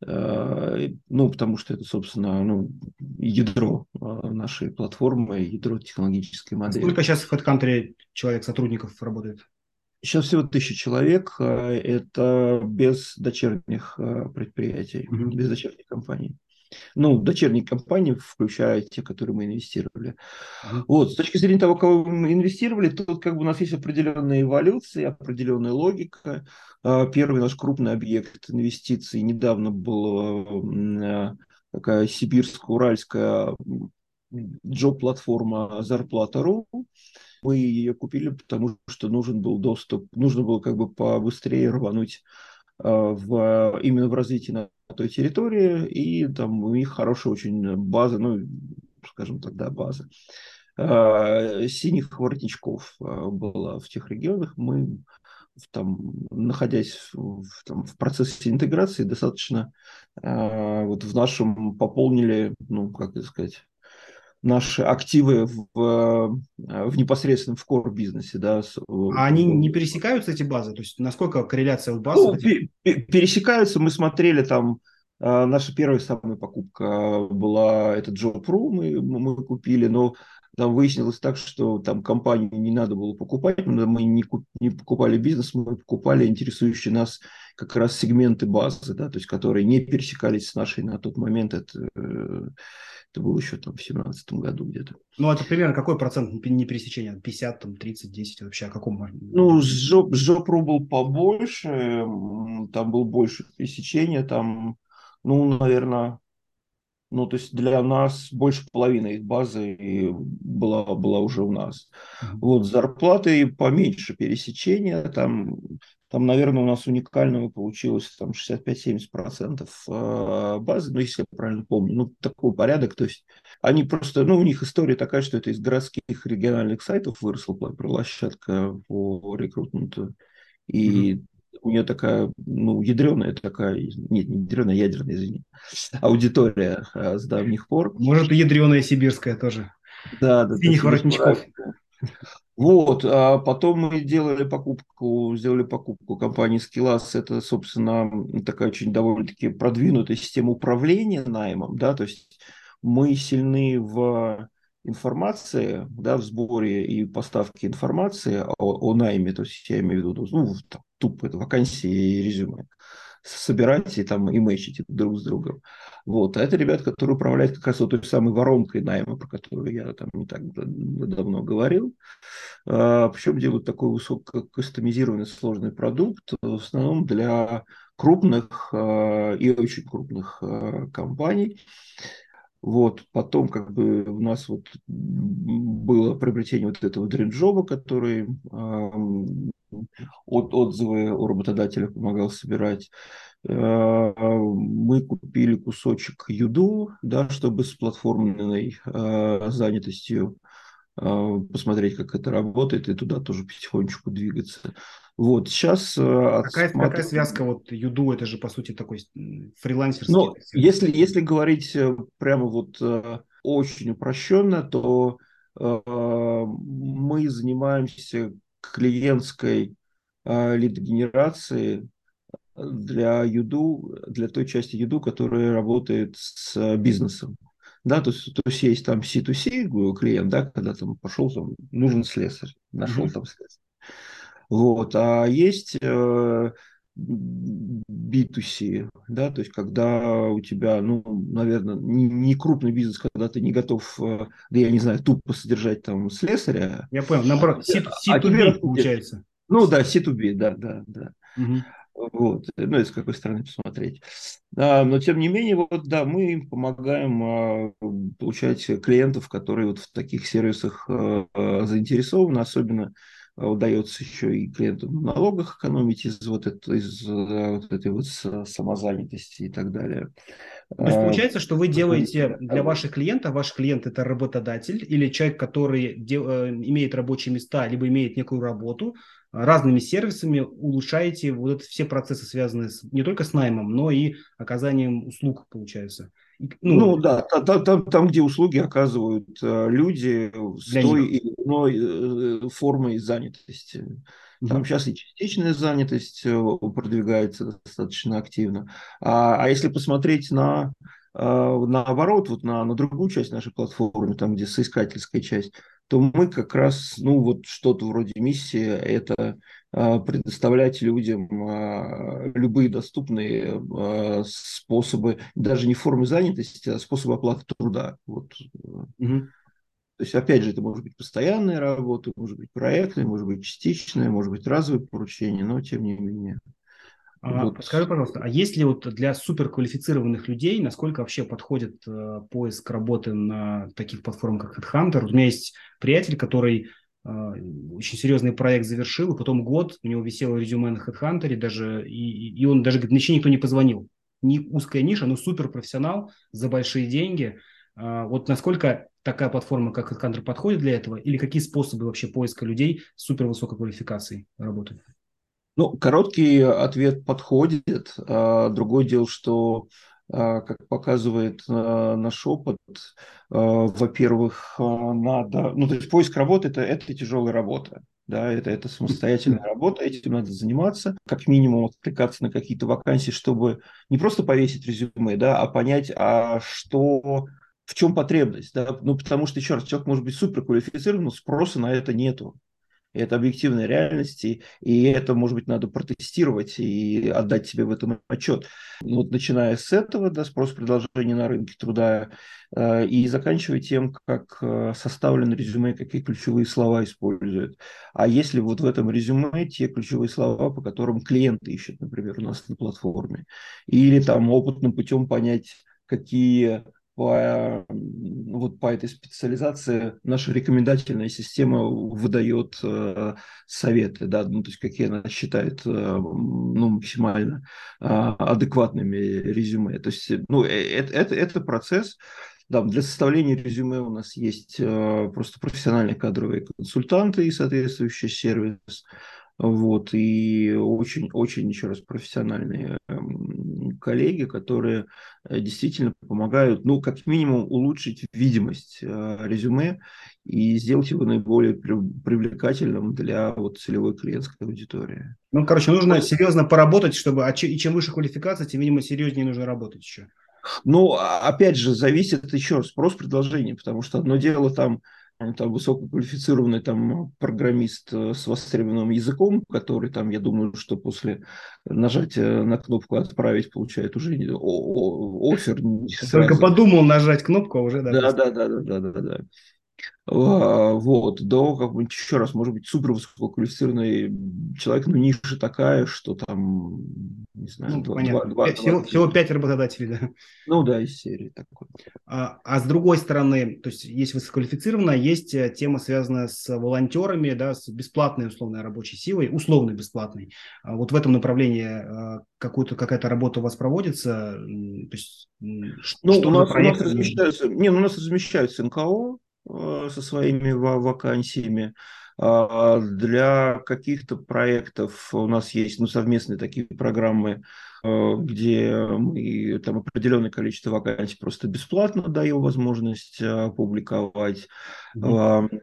э, ну, потому что это, собственно, ну, ядро э, нашей платформы, ядро технологической модели. Сколько сейчас в HeadCountry человек, сотрудников работает? Сейчас всего тысяча человек, э, это без дочерних э, предприятий, mm-hmm. без дочерних компаний. Ну, дочерние компании, включая те, которые мы инвестировали. Mm-hmm. Вот, с точки зрения того, кого мы инвестировали, тут как бы у нас есть определенная эволюция, определенная логика. Э, первый наш крупный объект инвестиций недавно был такая сибирско-уральская джоб-платформа Зарплата.ру. Мы ее купили, потому что нужен был доступ, нужно было как бы побыстрее рвануть в, именно в развитии на той территории, и там у них хорошая очень база, ну, скажем так, да, база синих воротничков была в тех регионах. Мы там, находясь в, там, в процессе интеграции, достаточно э, вот в нашем пополнили, ну, как это сказать, наши активы в, в непосредственном в core бизнесе, да. А они не пересекаются эти базы? То есть насколько корреляция в базах? Ну, этих... пересекаются. Мы смотрели там Наша первая самая покупка была это Job.ru, мы, мы купили, но там выяснилось так, что там компанию не надо было покупать, мы не, не покупали бизнес, мы покупали интересующие нас как раз сегменты базы, да, то есть которые не пересекались с нашей на тот момент, это, это было еще там в 2017 году где-то. Ну, это примерно какой процент не пересечения? 50, там, 30, 10 вообще, о каком можно? Ну, с Job.ru был побольше, там был больше пересечения, там, ну, наверное, ну, то есть для нас больше половины их базы была, была уже у нас. Вот зарплаты поменьше пересечения, там, там, наверное, у нас уникального получилось там 65-70% а, базы, ну, если я правильно помню, ну, такой порядок, то есть они просто, ну, у них история такая, что это из городских региональных сайтов выросла площадка по рекрутменту, и mm-hmm у нее такая, ну, ядреная такая, нет, не ядреная, ядерная, извини, аудитория а, с давних пор. Может, и ядреная сибирская тоже. Да, да. Синих воротничков. Вот, а потом мы делали покупку, сделали покупку компании Skillas. Это, собственно, такая очень довольно-таки продвинутая система управления наймом, да, то есть мы сильны в информации, да, в сборе и поставке информации о, о найме, то есть я имею в виду, ну, там, это вакансии и резюме, собирать и там и друг с другом. Вот. А это ребята, которые управляют как раз вот той самой воронкой найма, про которую я там не так давно говорил. А, причем делают такой высоко кастомизированный сложный продукт, в основном для крупных а, и очень крупных а, компаний. Вот, потом как бы у нас вот было приобретение вот этого дринджоба, который э, от отзывы у работодателя помогал собирать. Э, мы купили кусочек Юду, да, чтобы с платформенной э, занятостью э, посмотреть, как это работает, и туда тоже потихонечку двигаться. Вот, сейчас... Какая, отсматр... какая связка, вот, Юду, это же, по сути, такой фрилансерский... Ну, если, если говорить прямо вот очень упрощенно, то мы занимаемся клиентской лидогенерацией для Юду, для той части Юду, которая работает с бизнесом. Да, то есть, то есть есть там C2C клиент, да, когда там пошел, там, нужен слесарь, нашел mm-hmm. там слесарь. Вот. А есть э, B2C, да, то есть когда у тебя, ну, наверное, не, не крупный бизнес, когда ты не готов, э, да я не знаю, тупо содержать там слесаря. Я понял, наоборот, C, C2B а тебе, получается. Ну да, C2B, да, да, да. Угу. Вот, ну, из какой стороны посмотреть. А, но, тем не менее, вот, да, мы им помогаем а, получать клиентов, которые вот в таких сервисах а, а, заинтересованы, особенно удается еще и клиентам в налогах экономить из вот, это, из э, вот этой вот самозанятости и так далее. То есть получается, что вы делаете для ваших клиентов, ваш клиент это работодатель или человек, который дел, э, имеет рабочие места, либо имеет некую работу, разными сервисами улучшаете вот все процессы, связанные с, не только с наймом, но и оказанием услуг, получается. Ну, ну да, там, там, там, где услуги оказывают э, люди с той или иной э, формой занятости. Там сейчас и частичная занятость э, продвигается достаточно активно. А, а если посмотреть на наоборот, вот на, на другую часть нашей платформы, там, где соискательская часть, то мы как раз, ну, вот что-то вроде миссии, это а, предоставлять людям а, любые доступные а, способы, даже не формы занятости, а способы оплаты труда. Вот. Угу. То есть, опять же, это может быть постоянная работа, может быть проектная, может быть частичная, может быть разовое поручение, но тем не менее. А, вот. Скажи, пожалуйста, а есть ли вот для суперквалифицированных людей, насколько вообще подходит э, поиск работы на таких платформах, как HeadHunter? У меня есть приятель, который очень серьезный проект завершил, и потом год у него висело резюме на HeadHunter, даже, и, и он даже говорит, мне никто не позвонил. Не узкая ниша, но суперпрофессионал за большие деньги. Вот насколько такая платформа, как HeadHunter, подходит для этого? Или какие способы вообще поиска людей с супервысокой квалификацией работают? Ну, короткий ответ подходит. А, другое дело, что а, как показывает а, наш опыт, во-первых, надо, ну, то есть поиск работы это, это тяжелая работа, да, это, это самостоятельная работа, этим надо заниматься, как минимум откликаться на какие-то вакансии, чтобы не просто повесить резюме, да, а понять, а что, в чем потребность, да, ну, потому что, еще раз, человек может быть суперквалифицирован, но спроса на это нету, это объективная реальность, и, это, может быть, надо протестировать и отдать себе в этом отчет. Ну, вот начиная с этого, да, спрос предложения на рынке труда, э, и заканчивая тем, как э, составлено резюме, какие ключевые слова используют. А если вот в этом резюме те ключевые слова, по которым клиенты ищут, например, у нас на платформе, или там опытным путем понять, какие по, вот по этой специализации наша рекомендательная система выдает э, советы, да, ну, то есть какие она считает э, ну, максимально э, адекватными резюме. То есть ну, э, это, это, это процесс, да, для составления резюме у нас есть э, просто профессиональные кадровые консультанты и соответствующий сервис. Вот, и очень-очень, еще раз, профессиональные эм, коллеги, которые э, действительно помогают, ну, как минимум, улучшить видимость э, резюме и сделать его наиболее привлекательным для вот целевой клиентской аудитории. Ну, короче, нужно серьезно поработать, чтобы, а и чем выше квалификация, тем, видимо, серьезнее нужно работать еще. Ну, а, опять же, зависит еще раз спрос предложения, потому что одно дело там там высококвалифицированный там программист э, с востребованным языком, который там, я думаю, что после нажатия на кнопку «Отправить» получает уже офер. Только подумал нажать кнопку, а уже да. Да, да, да, да, да, да. А, вот, до, как бы, еще раз, может быть, супер высококвалифицированный человек, но ниша такая, что там, не знаю, ну, два, два, два, всего, всего пять работодателей, да. Ну да, из серии такой. А, а с другой стороны, то есть есть высококвалифицированная, есть э, тема, связанная с волонтерами, да, с бесплатной условной рабочей силой, условно бесплатной. А вот в этом направлении а, какую-то какая-то работа у вас проводится? То есть, ну, у нас, у нас размещаются, не, ну, у нас размещаются НКО, Э, со своими вакансиями. А, для каких-то проектов у нас есть ну, совместные такие программы, э, где мы там определенное количество вакансий просто бесплатно даем возможность опубликовать. Mm-hmm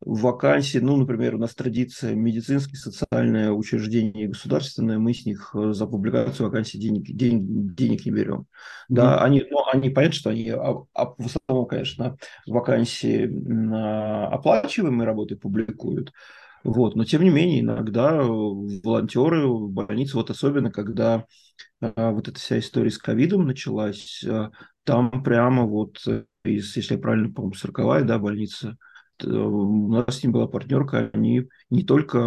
вакансии, ну, например, у нас традиция медицинские, социальные учреждения государственные, мы с них э, за публикацию вакансий денег, денег, денег не берем. Mm-hmm. Да, они, ну, они понятно, что они а, а, в основном, конечно, вакансии на оплачиваемые работы публикуют, вот, но тем не менее, иногда волонтеры в больнице, вот особенно когда а, вот эта вся история с ковидом началась, а, там прямо вот, из, если я правильно помню, 40 да, больница, у нас с ним была партнерка, они не только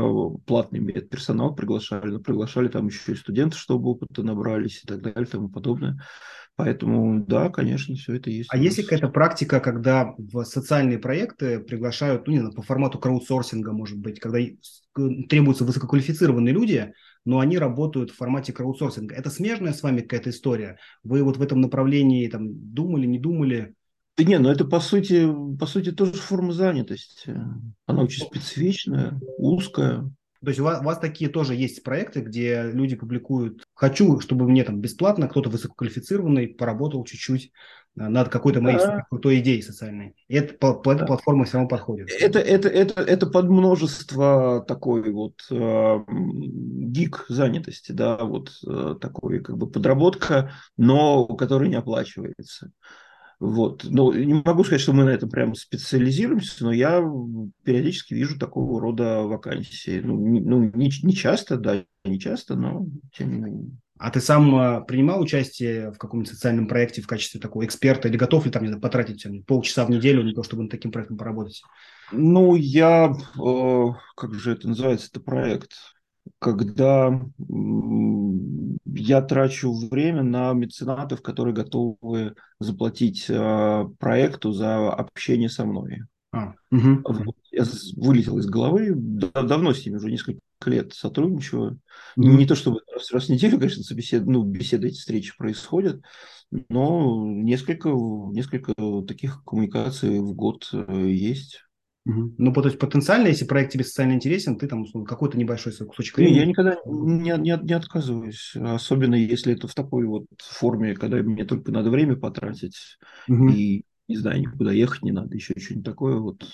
платный медперсонал приглашали, но приглашали там еще и студентов, чтобы опыта набрались и так далее и тому подобное. Поэтому, да, конечно, все это есть. А есть ли какая-то практика, когда в социальные проекты приглашают, ну, не знаю, по формату краудсорсинга, может быть, когда требуются высококвалифицированные люди, но они работают в формате краудсорсинга. Это смежная с вами какая-то история? Вы вот в этом направлении там думали, не думали? Да не, ну это по сути, по сути тоже форма занятости. Она очень специфичная, узкая. То есть у вас, у вас такие тоже есть проекты, где люди публикуют «хочу, чтобы мне там бесплатно кто-то высококвалифицированный поработал чуть-чуть э, над какой-то моей да. крутой идеей социальной». И это по, по этой да. платформе все равно подходит. Это, это, это, это под множество такой вот э, гик занятости, да, вот э, такой как бы подработка, но которая не оплачивается. Вот. Но не могу сказать, что мы на этом прямо специализируемся, но я периодически вижу такого рода вакансии. Ну, не, ну, не, не часто, да, не часто, но тем не менее. А ты сам а, принимал участие в каком-нибудь социальном проекте в качестве такого эксперта или готов ли там не знаю, потратить полчаса в неделю на то, чтобы над таким проектом поработать? Ну, я, э, как же это называется, это проект, когда я трачу время на меценатов, которые готовы заплатить э, проекту за общение со мной. А, угу. Я вылетел из головы, давно с ними уже несколько лет сотрудничаю. Угу. Не то чтобы раз, раз в неделю, конечно, собесед... ну, беседы, эти встречи происходят, но несколько, несколько таких коммуникаций в год э, есть. Угу. Ну, то есть потенциально, если проект тебе социально интересен, ты там какой-то небольшой кусочек времени. Я никогда не, не, не отказываюсь, особенно если это в такой вот форме, когда мне только надо время потратить угу. и не знаю, никуда ехать не надо, еще что-нибудь такое вот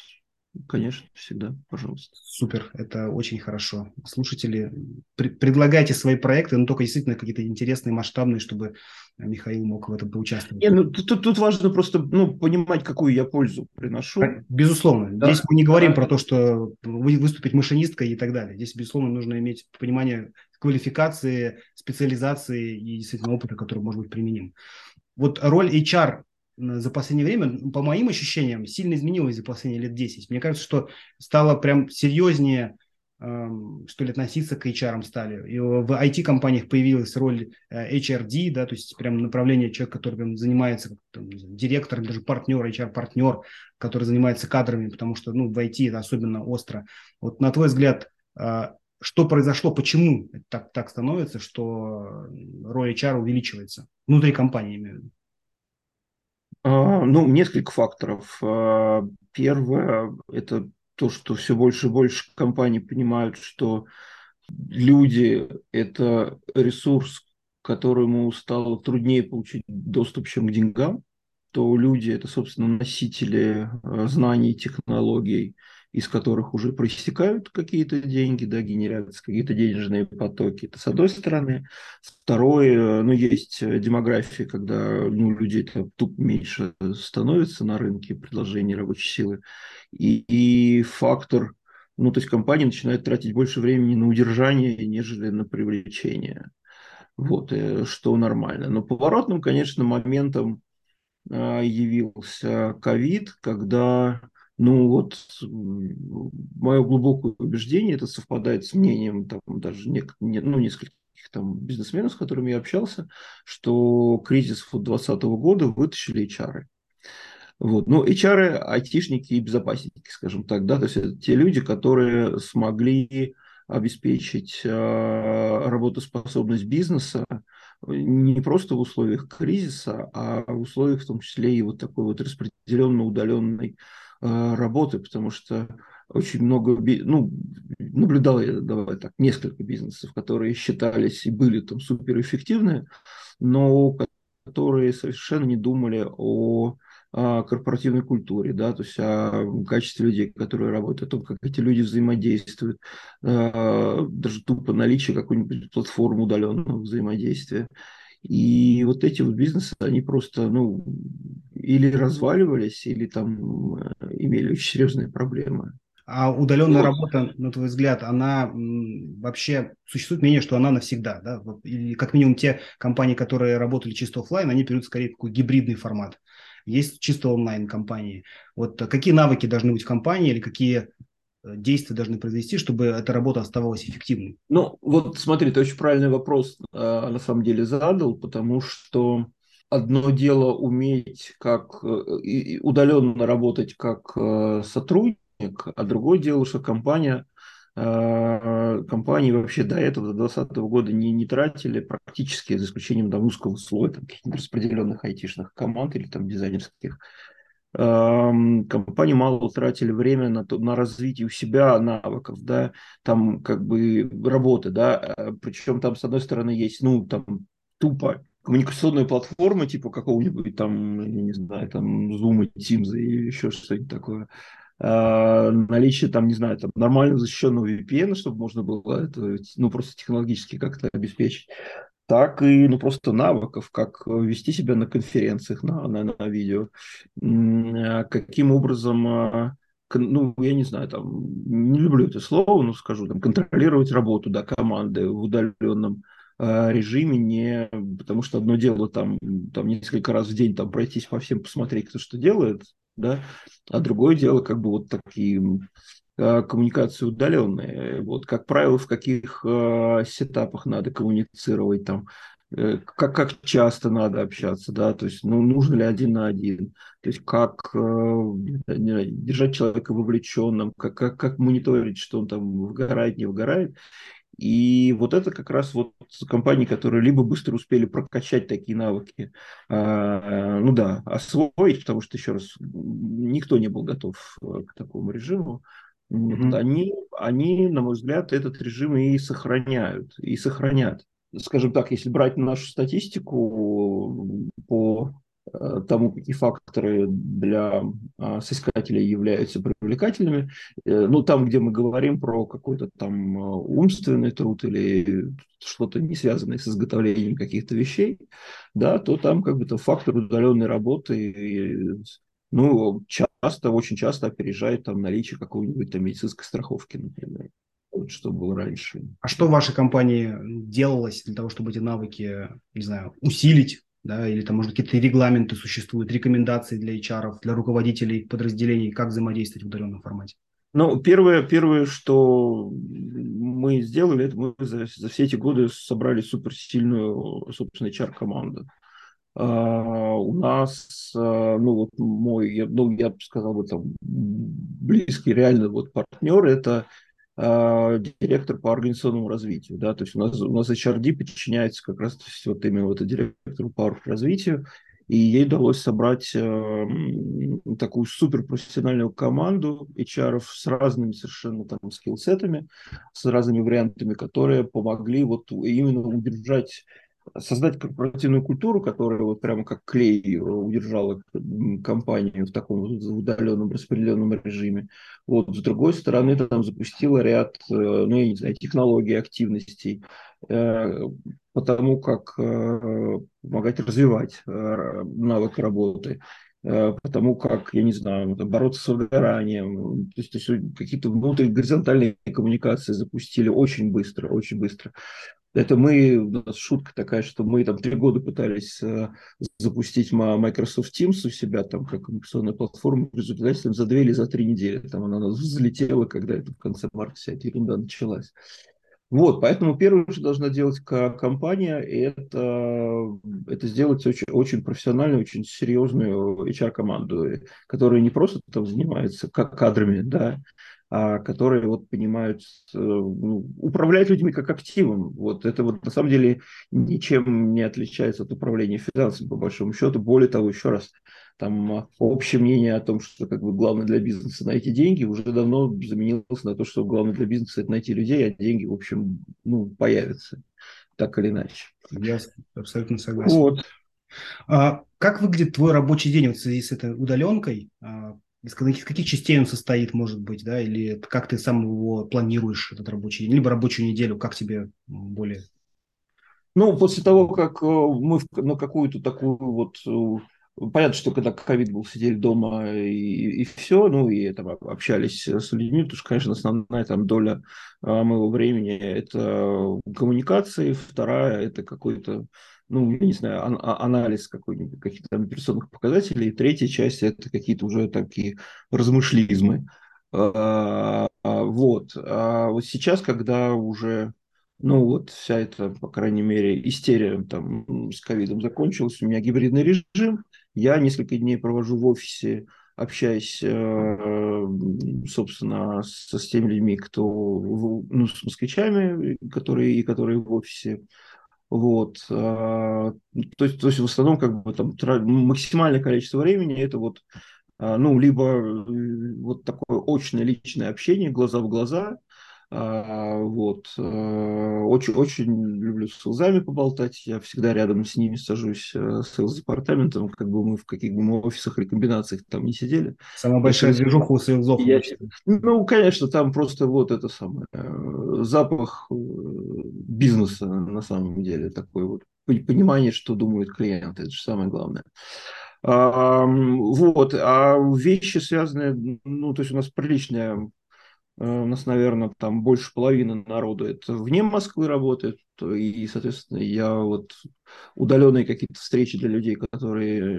Конечно, всегда, пожалуйста. Супер, это очень хорошо. Слушатели, при- предлагайте свои проекты, но только действительно какие-то интересные, масштабные, чтобы Михаил мог в этом поучаствовать. Не, ну, тут, тут важно просто ну, понимать, какую я пользу приношу. Безусловно. Да. Здесь мы не говорим да. про то, что выступить машинисткой и так далее. Здесь, безусловно, нужно иметь понимание квалификации, специализации и действительно опыта, который может быть применим. Вот роль HR за последнее время, по моим ощущениям, сильно изменилось за последние лет 10. Мне кажется, что стало прям серьезнее, эм, что ли, относиться к HR стали. И в IT-компаниях появилась роль э, HRD, да, то есть прям направление человека, который прям занимается, там, знаю, директор, даже партнер, HR-партнер, который занимается кадрами, потому что, ну, в IT это особенно остро. Вот на твой взгляд, э, что произошло, почему так, так становится, что роль HR увеличивается внутри компании, имею в виду? А, ну, несколько факторов. А, первое – это то, что все больше и больше компаний понимают, что люди – это ресурс, к которому стало труднее получить доступ, чем к деньгам, то люди – это, собственно, носители а, знаний, технологий – из которых уже проистекают какие-то деньги, да, генерятся какие-то денежные потоки. Это с одной стороны. Второе, ну, есть демография, когда ну, людей -то туп меньше становится на рынке предложения рабочей силы. И, и фактор, ну, то есть компания начинает тратить больше времени на удержание, нежели на привлечение. Вот, э, что нормально. Но поворотным, конечно, моментом явился ковид, когда ну вот мое глубокое убеждение, это совпадает с мнением там, даже не, не, ну, нескольких там, бизнесменов, с которыми я общался, что кризис 2020 года вытащили HR. Вот. Ну, HR, айтишники и безопасники, скажем так, да, то есть это те люди, которые смогли обеспечить э, работоспособность бизнеса не просто в условиях кризиса, а в условиях в том числе и вот такой вот распределенно удаленной Э, работы, потому что очень много, ну, наблюдал я, давай так, несколько бизнесов, которые считались и были там суперэффективны, но которые совершенно не думали о, о корпоративной культуре, да, то есть о качестве людей, которые работают, о том, как эти люди взаимодействуют, э, даже тупо наличие какой-нибудь платформы удаленного взаимодействия. И вот эти вот бизнесы, они просто, ну, или разваливались, или там э, имели очень серьезные проблемы. А удаленная вот. работа, на твой взгляд, она вообще существует мнение, что она навсегда, да? Или как минимум те компании, которые работали чисто офлайн, они берут скорее такой гибридный формат. Есть чисто онлайн компании. Вот какие навыки должны быть в компании или какие действия должны произвести, чтобы эта работа оставалась эффективной? Ну, вот смотри, ты очень правильный вопрос э, на самом деле задал, потому что одно дело уметь как э, удаленно работать как э, сотрудник, а другое дело, что компания э, компании вообще до этого, до 2020 года не, не тратили практически, за исключением там, узкого слоя там, каких-нибудь распределенных айтишных команд или там дизайнерских, компании мало тратили время на, то, на развитие у себя навыков, да, там как бы работы, да, а, причем там с одной стороны есть, ну, там тупо коммуникационная платформа типа какого-нибудь там, я не знаю, там Zoom, Teams или еще что-нибудь такое, а, наличие там, не знаю, там нормально защищенного VPN, чтобы можно было это, ну, просто технологически как-то обеспечить так и ну, просто навыков, как вести себя на конференциях, на, на, на видео, а каким образом, а, ну, я не знаю, там, не люблю это слово, но скажу, там, контролировать работу, да, команды в удаленном а, режиме, не потому что одно дело там, там несколько раз в день там пройтись по всем, посмотреть, кто что делает, да, а другое дело как бы вот такие Э, коммуникации удаленные. Вот, как правило, в каких э, сетапах надо коммуницировать, там, э, как, как часто надо общаться, да, то есть, ну, нужно ли один на один, то есть, как э, держать человека вовлеченным, как, как, как мониторить, что он там вгорает, не вгорает. И вот это как раз вот компании, которые либо быстро успели прокачать такие навыки, а, ну да, освоить, потому что, еще раз, никто не был готов э, к такому режиму, mm-hmm. они, они, на мой взгляд, этот режим и сохраняют, и сохранят. Скажем так, если брать нашу статистику по Э, тому, какие факторы для а, соискателей являются привлекательными. Э, ну, там, где мы говорим про какой-то там а, умственный труд или что-то не связанное с изготовлением каких-то вещей, да, то там как бы то фактор удаленной работы, ну, часто, очень часто опережает там наличие какой-нибудь там медицинской страховки, например. Вот что было раньше. А что в вашей компании делалось для того, чтобы эти навыки, не знаю, усилить, да, или там, может, какие-то регламенты существуют, рекомендации для HR, для руководителей подразделений, как взаимодействовать в удаленном формате? Ну, первое, первое, что мы сделали, это мы за, за все эти годы собрали суперсильную, собственно, HR-команду. Uh, у нас, uh, ну вот мой, ну я бы сказал, вот там близкий реально вот партнер, это а, директор по организационному развитию. Да? То есть у нас, у нас HRD подчиняется как раз вот именно вот директору по развитию, и ей удалось собрать э, такую суперпрофессиональную команду HR с разными совершенно там скиллсетами, с разными вариантами, которые помогли вот именно удержать создать корпоративную культуру, которая вот прямо как клей удержала компанию в таком удаленном распределенном режиме. Вот, с другой стороны, там запустила ряд, э, ну, я не знаю, технологий, активностей, э, потому как э, помогать развивать навык работы потому как, я не знаю, бороться с выгоранием, то есть, то есть какие-то внутренние горизонтальные коммуникации запустили очень быстро, очень быстро. Это мы, у нас шутка такая, что мы там три года пытались э, запустить Microsoft Teams у себя там как коммуникационную платформу, в за две или за три недели там она нас взлетела, когда это в конце марта вся эта ерунда началась. Вот, поэтому первое, что должна делать компания, это, это сделать очень, очень профессиональную, очень серьезную HR-команду, которая не просто там занимается как кадрами, да, которые вот понимают, э, ну, управляют людьми как активом. Вот это вот на самом деле ничем не отличается от управления финансами, по большому счету. Более того, еще раз, там а, общее мнение о том, что как бы главное для бизнеса найти деньги, уже давно заменилось на то, что главное для бизнеса это найти людей, а деньги, в общем, ну, появятся так или иначе. Я абсолютно согласен. Вот. А, как выглядит твой рабочий день вот в связи с этой удаленкой? А, из каких, каких частей он состоит, может быть, да, или как ты сам его планируешь, этот рабочий день, либо рабочую неделю, как тебе более... Ну, после того, как э, мы на какую-то такую вот э, Понятно, что когда ковид был, сидели дома и, и все, ну и там общались с людьми, потому что, конечно, основная там доля а, моего времени – это коммуникации, вторая – это какой-то ну, я не знаю, а, анализ какой-нибудь, каких-то операционных показателей. Третья часть – это какие-то уже такие размышлизмы. А, а, вот. А вот сейчас, когда уже, ну, вот вся эта, по крайней мере, истерия там с ковидом закончилась, у меня гибридный режим, я несколько дней провожу в офисе, общаясь, э, собственно, со, с теми людьми, кто, ну, с москвичами, которые, и которые в офисе, вот. А, то, есть, то есть в основном как бы там максимальное количество времени это вот а, ну, либо э, вот такое очное личное общение глаза в глаза, вот. Очень, очень люблю с селзами поболтать. Я всегда рядом с ними сажусь, э, с селз-департаментом, как бы мы в каких бы мы офисах или комбинациях там не сидели. Самая большая движуха у селзов. Я, ну, конечно, там просто вот это самое, э, запах э, бизнеса на самом деле, такой вот понимание, что думают клиенты, это же самое главное. А, вот, а вещи связанные, ну, то есть у нас приличная у нас, наверное, там больше половины народа это вне Москвы работает, и, соответственно, я вот удаленные какие-то встречи для людей, которые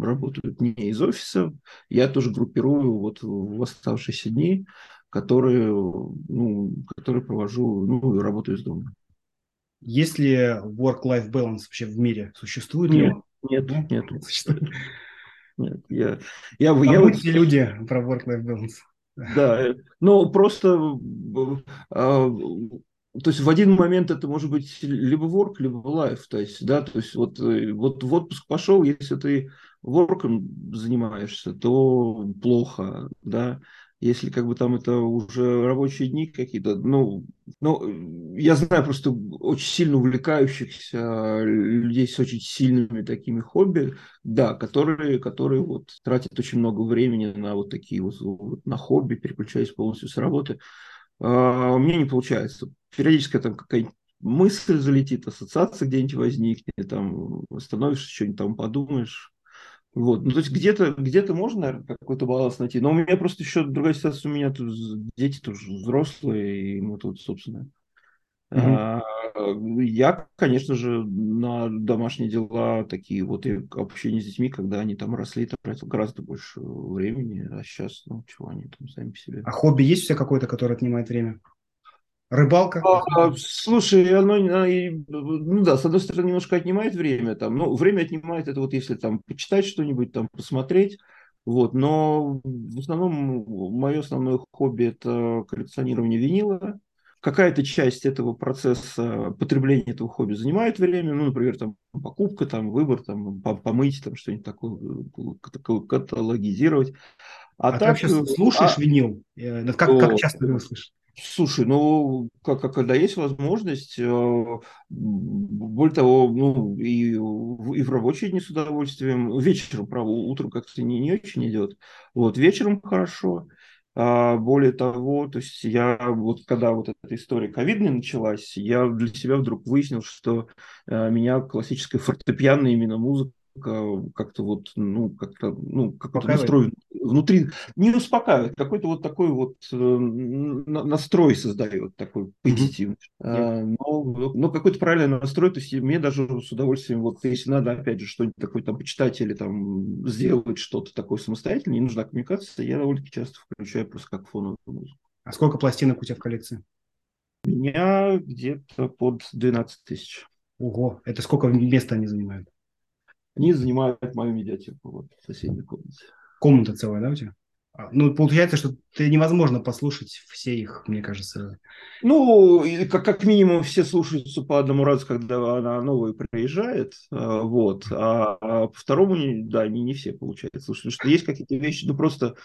работают не из офиса, я тоже группирую вот в оставшиеся дни, которые, ну, которые провожу, ну, и работаю из дома. Есть ли work-life balance вообще в мире? Существует нет, ли? Нет, нет, нет. Нет, я, я, а я вот люди про work-life balance. Да, ну просто, а, то есть в один момент это может быть либо work, либо life, то есть, да, то есть вот, э, вот в отпуск пошел, если ты ворком занимаешься, то плохо, да, если как бы там это уже рабочие дни какие-то, ну, ну, я знаю просто очень сильно увлекающихся людей с очень сильными такими хобби, да, которые, которые вот тратят очень много времени на вот такие вот, вот на хобби, переключаясь полностью с работы. А, у меня не получается. Периодически там какая-нибудь мысль залетит, ассоциация где-нибудь возникнет, там остановишься, что-нибудь там подумаешь, вот. Ну, то есть где-то где можно, наверное, какой-то баланс найти. Но у меня просто еще другая ситуация. У меня тут дети тоже взрослые, и мы тут, собственно, а, я, конечно же, на домашние дела такие вот и общение с детьми, когда они там росли, тратил гораздо больше времени, а сейчас, ну, чего они там сами по себе. А хобби есть у тебя какое-то, которое отнимает время? Рыбалка? А, слушай, оно, ну да, с одной стороны, немножко отнимает время, там, ну, время отнимает это вот если там почитать что-нибудь, там, посмотреть, вот, но в основном мое основное хобби это коллекционирование винила. Какая-то часть этого процесса потребления этого хобби занимает время, ну, например, там покупка, там выбор, там помыть, там что-нибудь такое, каталогизировать. А, а так, ты вообще слушаешь а, винил? Э, как, как часто ты его слышишь? Слушай, ну, как, когда есть возможность, э, более того, ну, и, и в рабочие дни с удовольствием, вечером, правда, утром как-то не, не очень идет, вот, вечером хорошо, а, более того, то есть я вот когда вот эта история ковидная началась, я для себя вдруг выяснил, что а, меня классическая фортепианная именно музыка как-то вот, ну, как-то, ну, как-то настрой внутри, не успокаивает, какой-то вот такой вот э, настрой создает, такой позитивный. Mm-hmm. но, но какой-то правильный настрой, то есть мне даже с удовольствием, вот если надо, опять же, что-нибудь такое там почитать или там сделать что-то такое самостоятельно, не нужна коммуникация, я довольно часто включаю просто как фоновую музыку. А сколько пластинок у тебя в коллекции? У меня где-то под 12 тысяч. Ого, это сколько места они занимают? Они занимают мою медиатеку вот, в соседней комнате. Комната целая, да, у тебя? А, ну, получается, что ты невозможно послушать все их, мне кажется. Ну, как, как минимум все слушаются по одному разу, когда она новая приезжает, а, вот. А, а по второму, да, не, не все получается слушать. Потому что есть какие-то вещи, ну, просто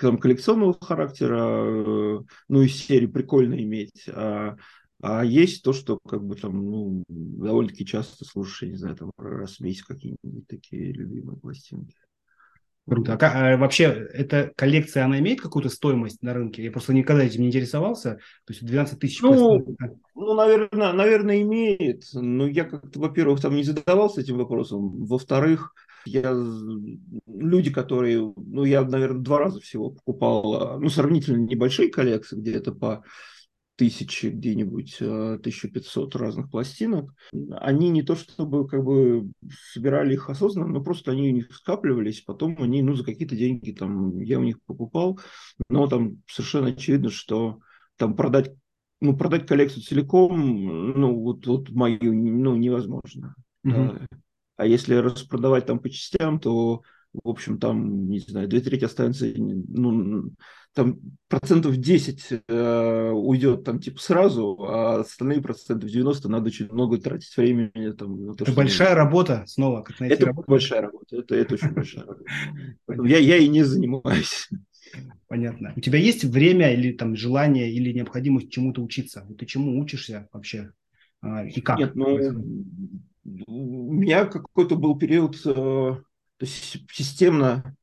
там, коллекционного характера, э, ну, из серии прикольно иметь, а а есть то, что как бы там, ну, довольно-таки часто слушаешь, я не знаю, там раз в месяц какие-нибудь такие любимые пластинки. Круто. А, как, а вообще эта коллекция, она имеет какую-то стоимость на рынке? Я просто никогда этим не интересовался. То есть 12 тысяч... Ну, ну наверное, наверное, имеет. Но я как-то, во-первых, там не задавался этим вопросом. Во-вторых, я люди, которые, ну, я, наверное, два раза всего покупал, а, ну, сравнительно небольшие коллекции, где-то по тысячи где-нибудь, 1500 э, разных пластинок, они не то чтобы как бы собирали их осознанно, но просто они у них скапливались, потом они, ну, за какие-то деньги там, я у них покупал, но там совершенно очевидно, что там продать ну, продать коллекцию целиком, ну, вот, вот мою, ну, невозможно. Mm-hmm. А если распродавать там по частям, то в общем, там, не знаю, две трети останется, ну, там процентов 10 э, уйдет там типа сразу, а остальные процентов 90 надо очень много тратить времени. Там, на то, это большая нужно. работа, снова, как найти Это работу. большая работа, это, это очень большая работа. Я, я и не занимаюсь. Понятно. У тебя есть время или там желание или необходимость чему-то учиться? Ты чему учишься вообще? А, и как? Нет, ну, у меня какой-то был период э, то есть системно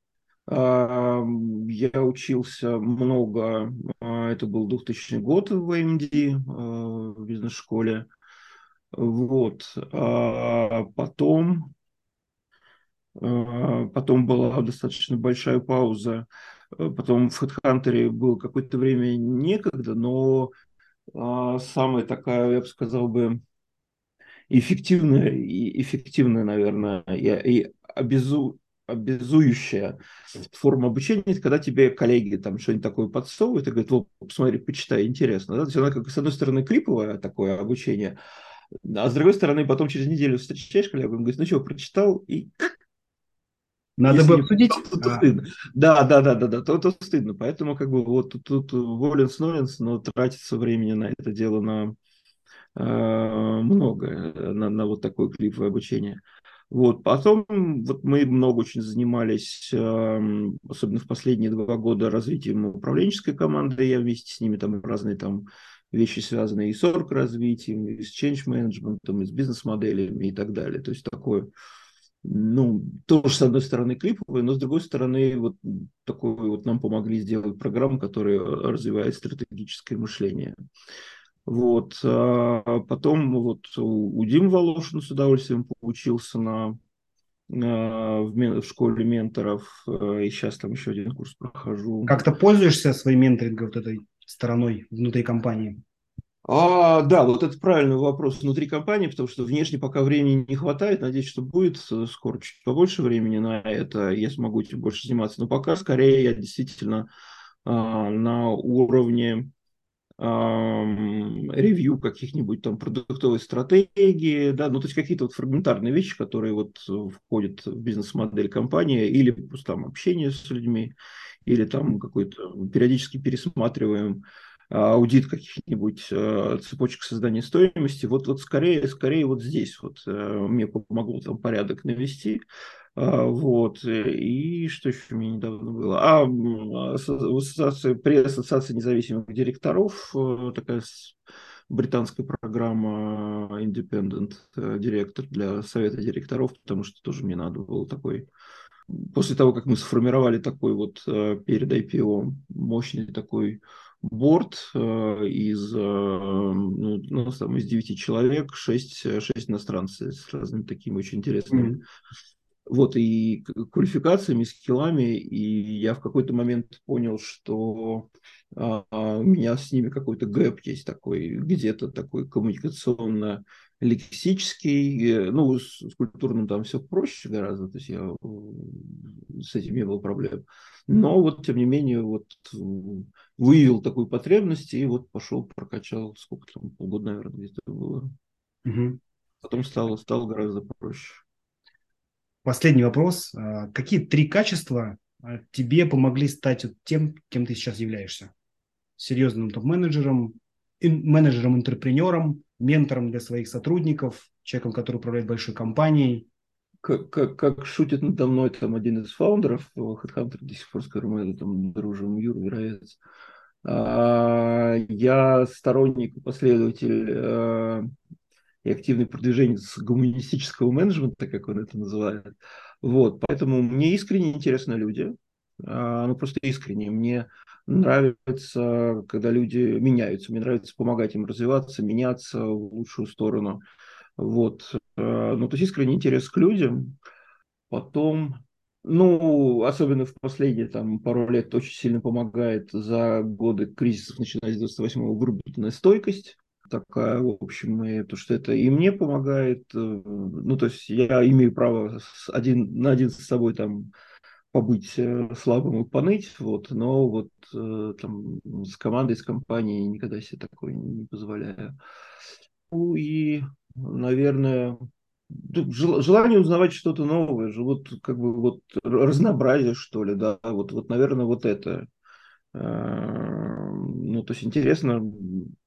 а, я учился много, а, это был 2000 год в AMD, а, в бизнес-школе. Вот. А потом, потом была достаточно большая пауза. Потом в HeadHunter было какое-то время некогда, но самая такая, я бы сказал бы, эффективная, и эффективная, наверное, и, и обязу, обязующая форма обучения, это когда тебе коллеги там что-нибудь такое подсовывают и говорят, вот, посмотри, почитай, интересно. Да? То есть она как с одной стороны клиповое такое обучение, А с другой стороны, потом через неделю встречаешь коллегу, он говорит, ну что, прочитал, и надо Если бы обсудить. То, то, а. стыдно. Да, да, да, да, да, то, то стыдно. Поэтому как бы вот тут, тут воленс ноленс, но тратится времени на это дело на много, на, на вот такое клиповое обучение. Вот. Потом вот мы много очень занимались, э, особенно в последние два года, развитием управленческой команды. Я вместе с ними там разные там вещи, связанные и с орг-развитием, и с change management, и с бизнес-моделями и так далее. То есть такое ну, тоже, с одной стороны, клиповые, но с другой стороны, вот такой вот нам помогли сделать программу, которая развивает стратегическое мышление. Вот. А потом вот у Димы Волошина с удовольствием поучился на, на в, школе менторов, и сейчас там еще один курс прохожу. Как-то пользуешься своей менторингом вот этой стороной внутри компании? А, да, вот это правильный вопрос внутри компании, потому что внешне пока времени не хватает. Надеюсь, что будет э, скоро чуть побольше времени на это, я смогу этим больше заниматься. Но пока скорее я действительно а, на уровне а, ревью каких-нибудь там продуктовой стратегии, да, ну то есть какие-то вот фрагментарные вещи, которые вот входят в бизнес-модель компании или там общение с людьми, или там какой-то периодически пересматриваем аудит каких-нибудь э, цепочек создания стоимости. Вот, вот скорее, скорее вот здесь вот э, мне помогло там порядок навести. А, вот. И что еще у меня недавно было? А, ассоциация, при Ассоциации независимых директоров э, такая британская программа Independent директор для совета директоров, потому что тоже мне надо было такой после того, как мы сформировали такой вот перед IPO мощный такой борт э, из, э, ну, ну, там, из 9 человек, 6, 6 иностранцев с разными такими очень интересными mm-hmm. Вот, и квалификациями, скиллами, и я в какой-то момент понял, что а, у меня с ними какой-то гэп есть такой, где-то такой коммуникационно лексический, э, ну, с, с культурным там все проще гораздо, то есть я с этим не было проблем. Но вот, тем не менее, вот выявил такую потребность и вот пошел, прокачал, сколько там, полгода, наверное, где-то было. Угу. Потом стало, стало гораздо проще. Последний вопрос. А, какие три качества а, тебе помогли стать тем, кем ты сейчас являешься? Серьезным топ-менеджером, менеджером-интерпренером, ментором для своих сотрудников, человеком, который управляет большой компанией, как, как, как шутит надо мной там один из фаундеров HeadHunter, до сих пор, скажем, мы там дружим, Юр Вероец. А, я сторонник и последователь и активный продвиженец гуманистического менеджмента, как он это называет. Вот, поэтому мне искренне интересны люди, а, ну просто искренне. Мне нравится, когда люди меняются, мне нравится помогать им развиваться, меняться в лучшую сторону. Вот. Э, ну, то есть искренний интерес к людям. Потом, ну, особенно в последние там, пару лет очень сильно помогает за годы кризисов, начиная с 98-го, выработанная стойкость такая, в общем, и то, что это и мне помогает, э, ну, то есть я имею право один, на один с собой там побыть э, слабым и поныть, вот, но вот там с командой, с компанией никогда себе такое не позволяю. Ну и наверное, желание узнавать что-то новое, вот как бы вот разнообразие, что ли, да, вот, вот наверное, вот это. Ну, то есть интересно,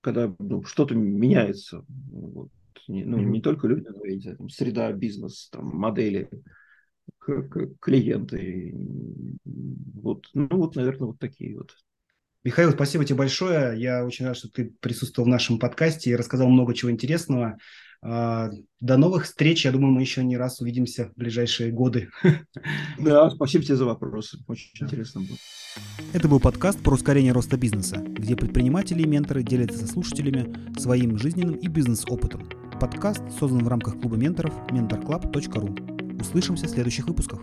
когда ну, что-то меняется. Вот. Не, ну, не только люди, но и там, среда, бизнес, там, модели, клиенты. Вот, ну, вот, наверное, вот такие вот. Михаил, спасибо тебе большое. Я очень рад, что ты присутствовал в нашем подкасте и рассказал много чего интересного. А, до новых встреч. Я думаю, мы еще не раз увидимся в ближайшие годы. Да, спасибо тебе за вопросы. Очень да. интересно было. Это был подкаст про ускорение роста бизнеса, где предприниматели и менторы делятся со слушателями своим жизненным и бизнес-опытом. Подкаст создан в рамках клуба менторов mentorclub.ru. Услышимся в следующих выпусках.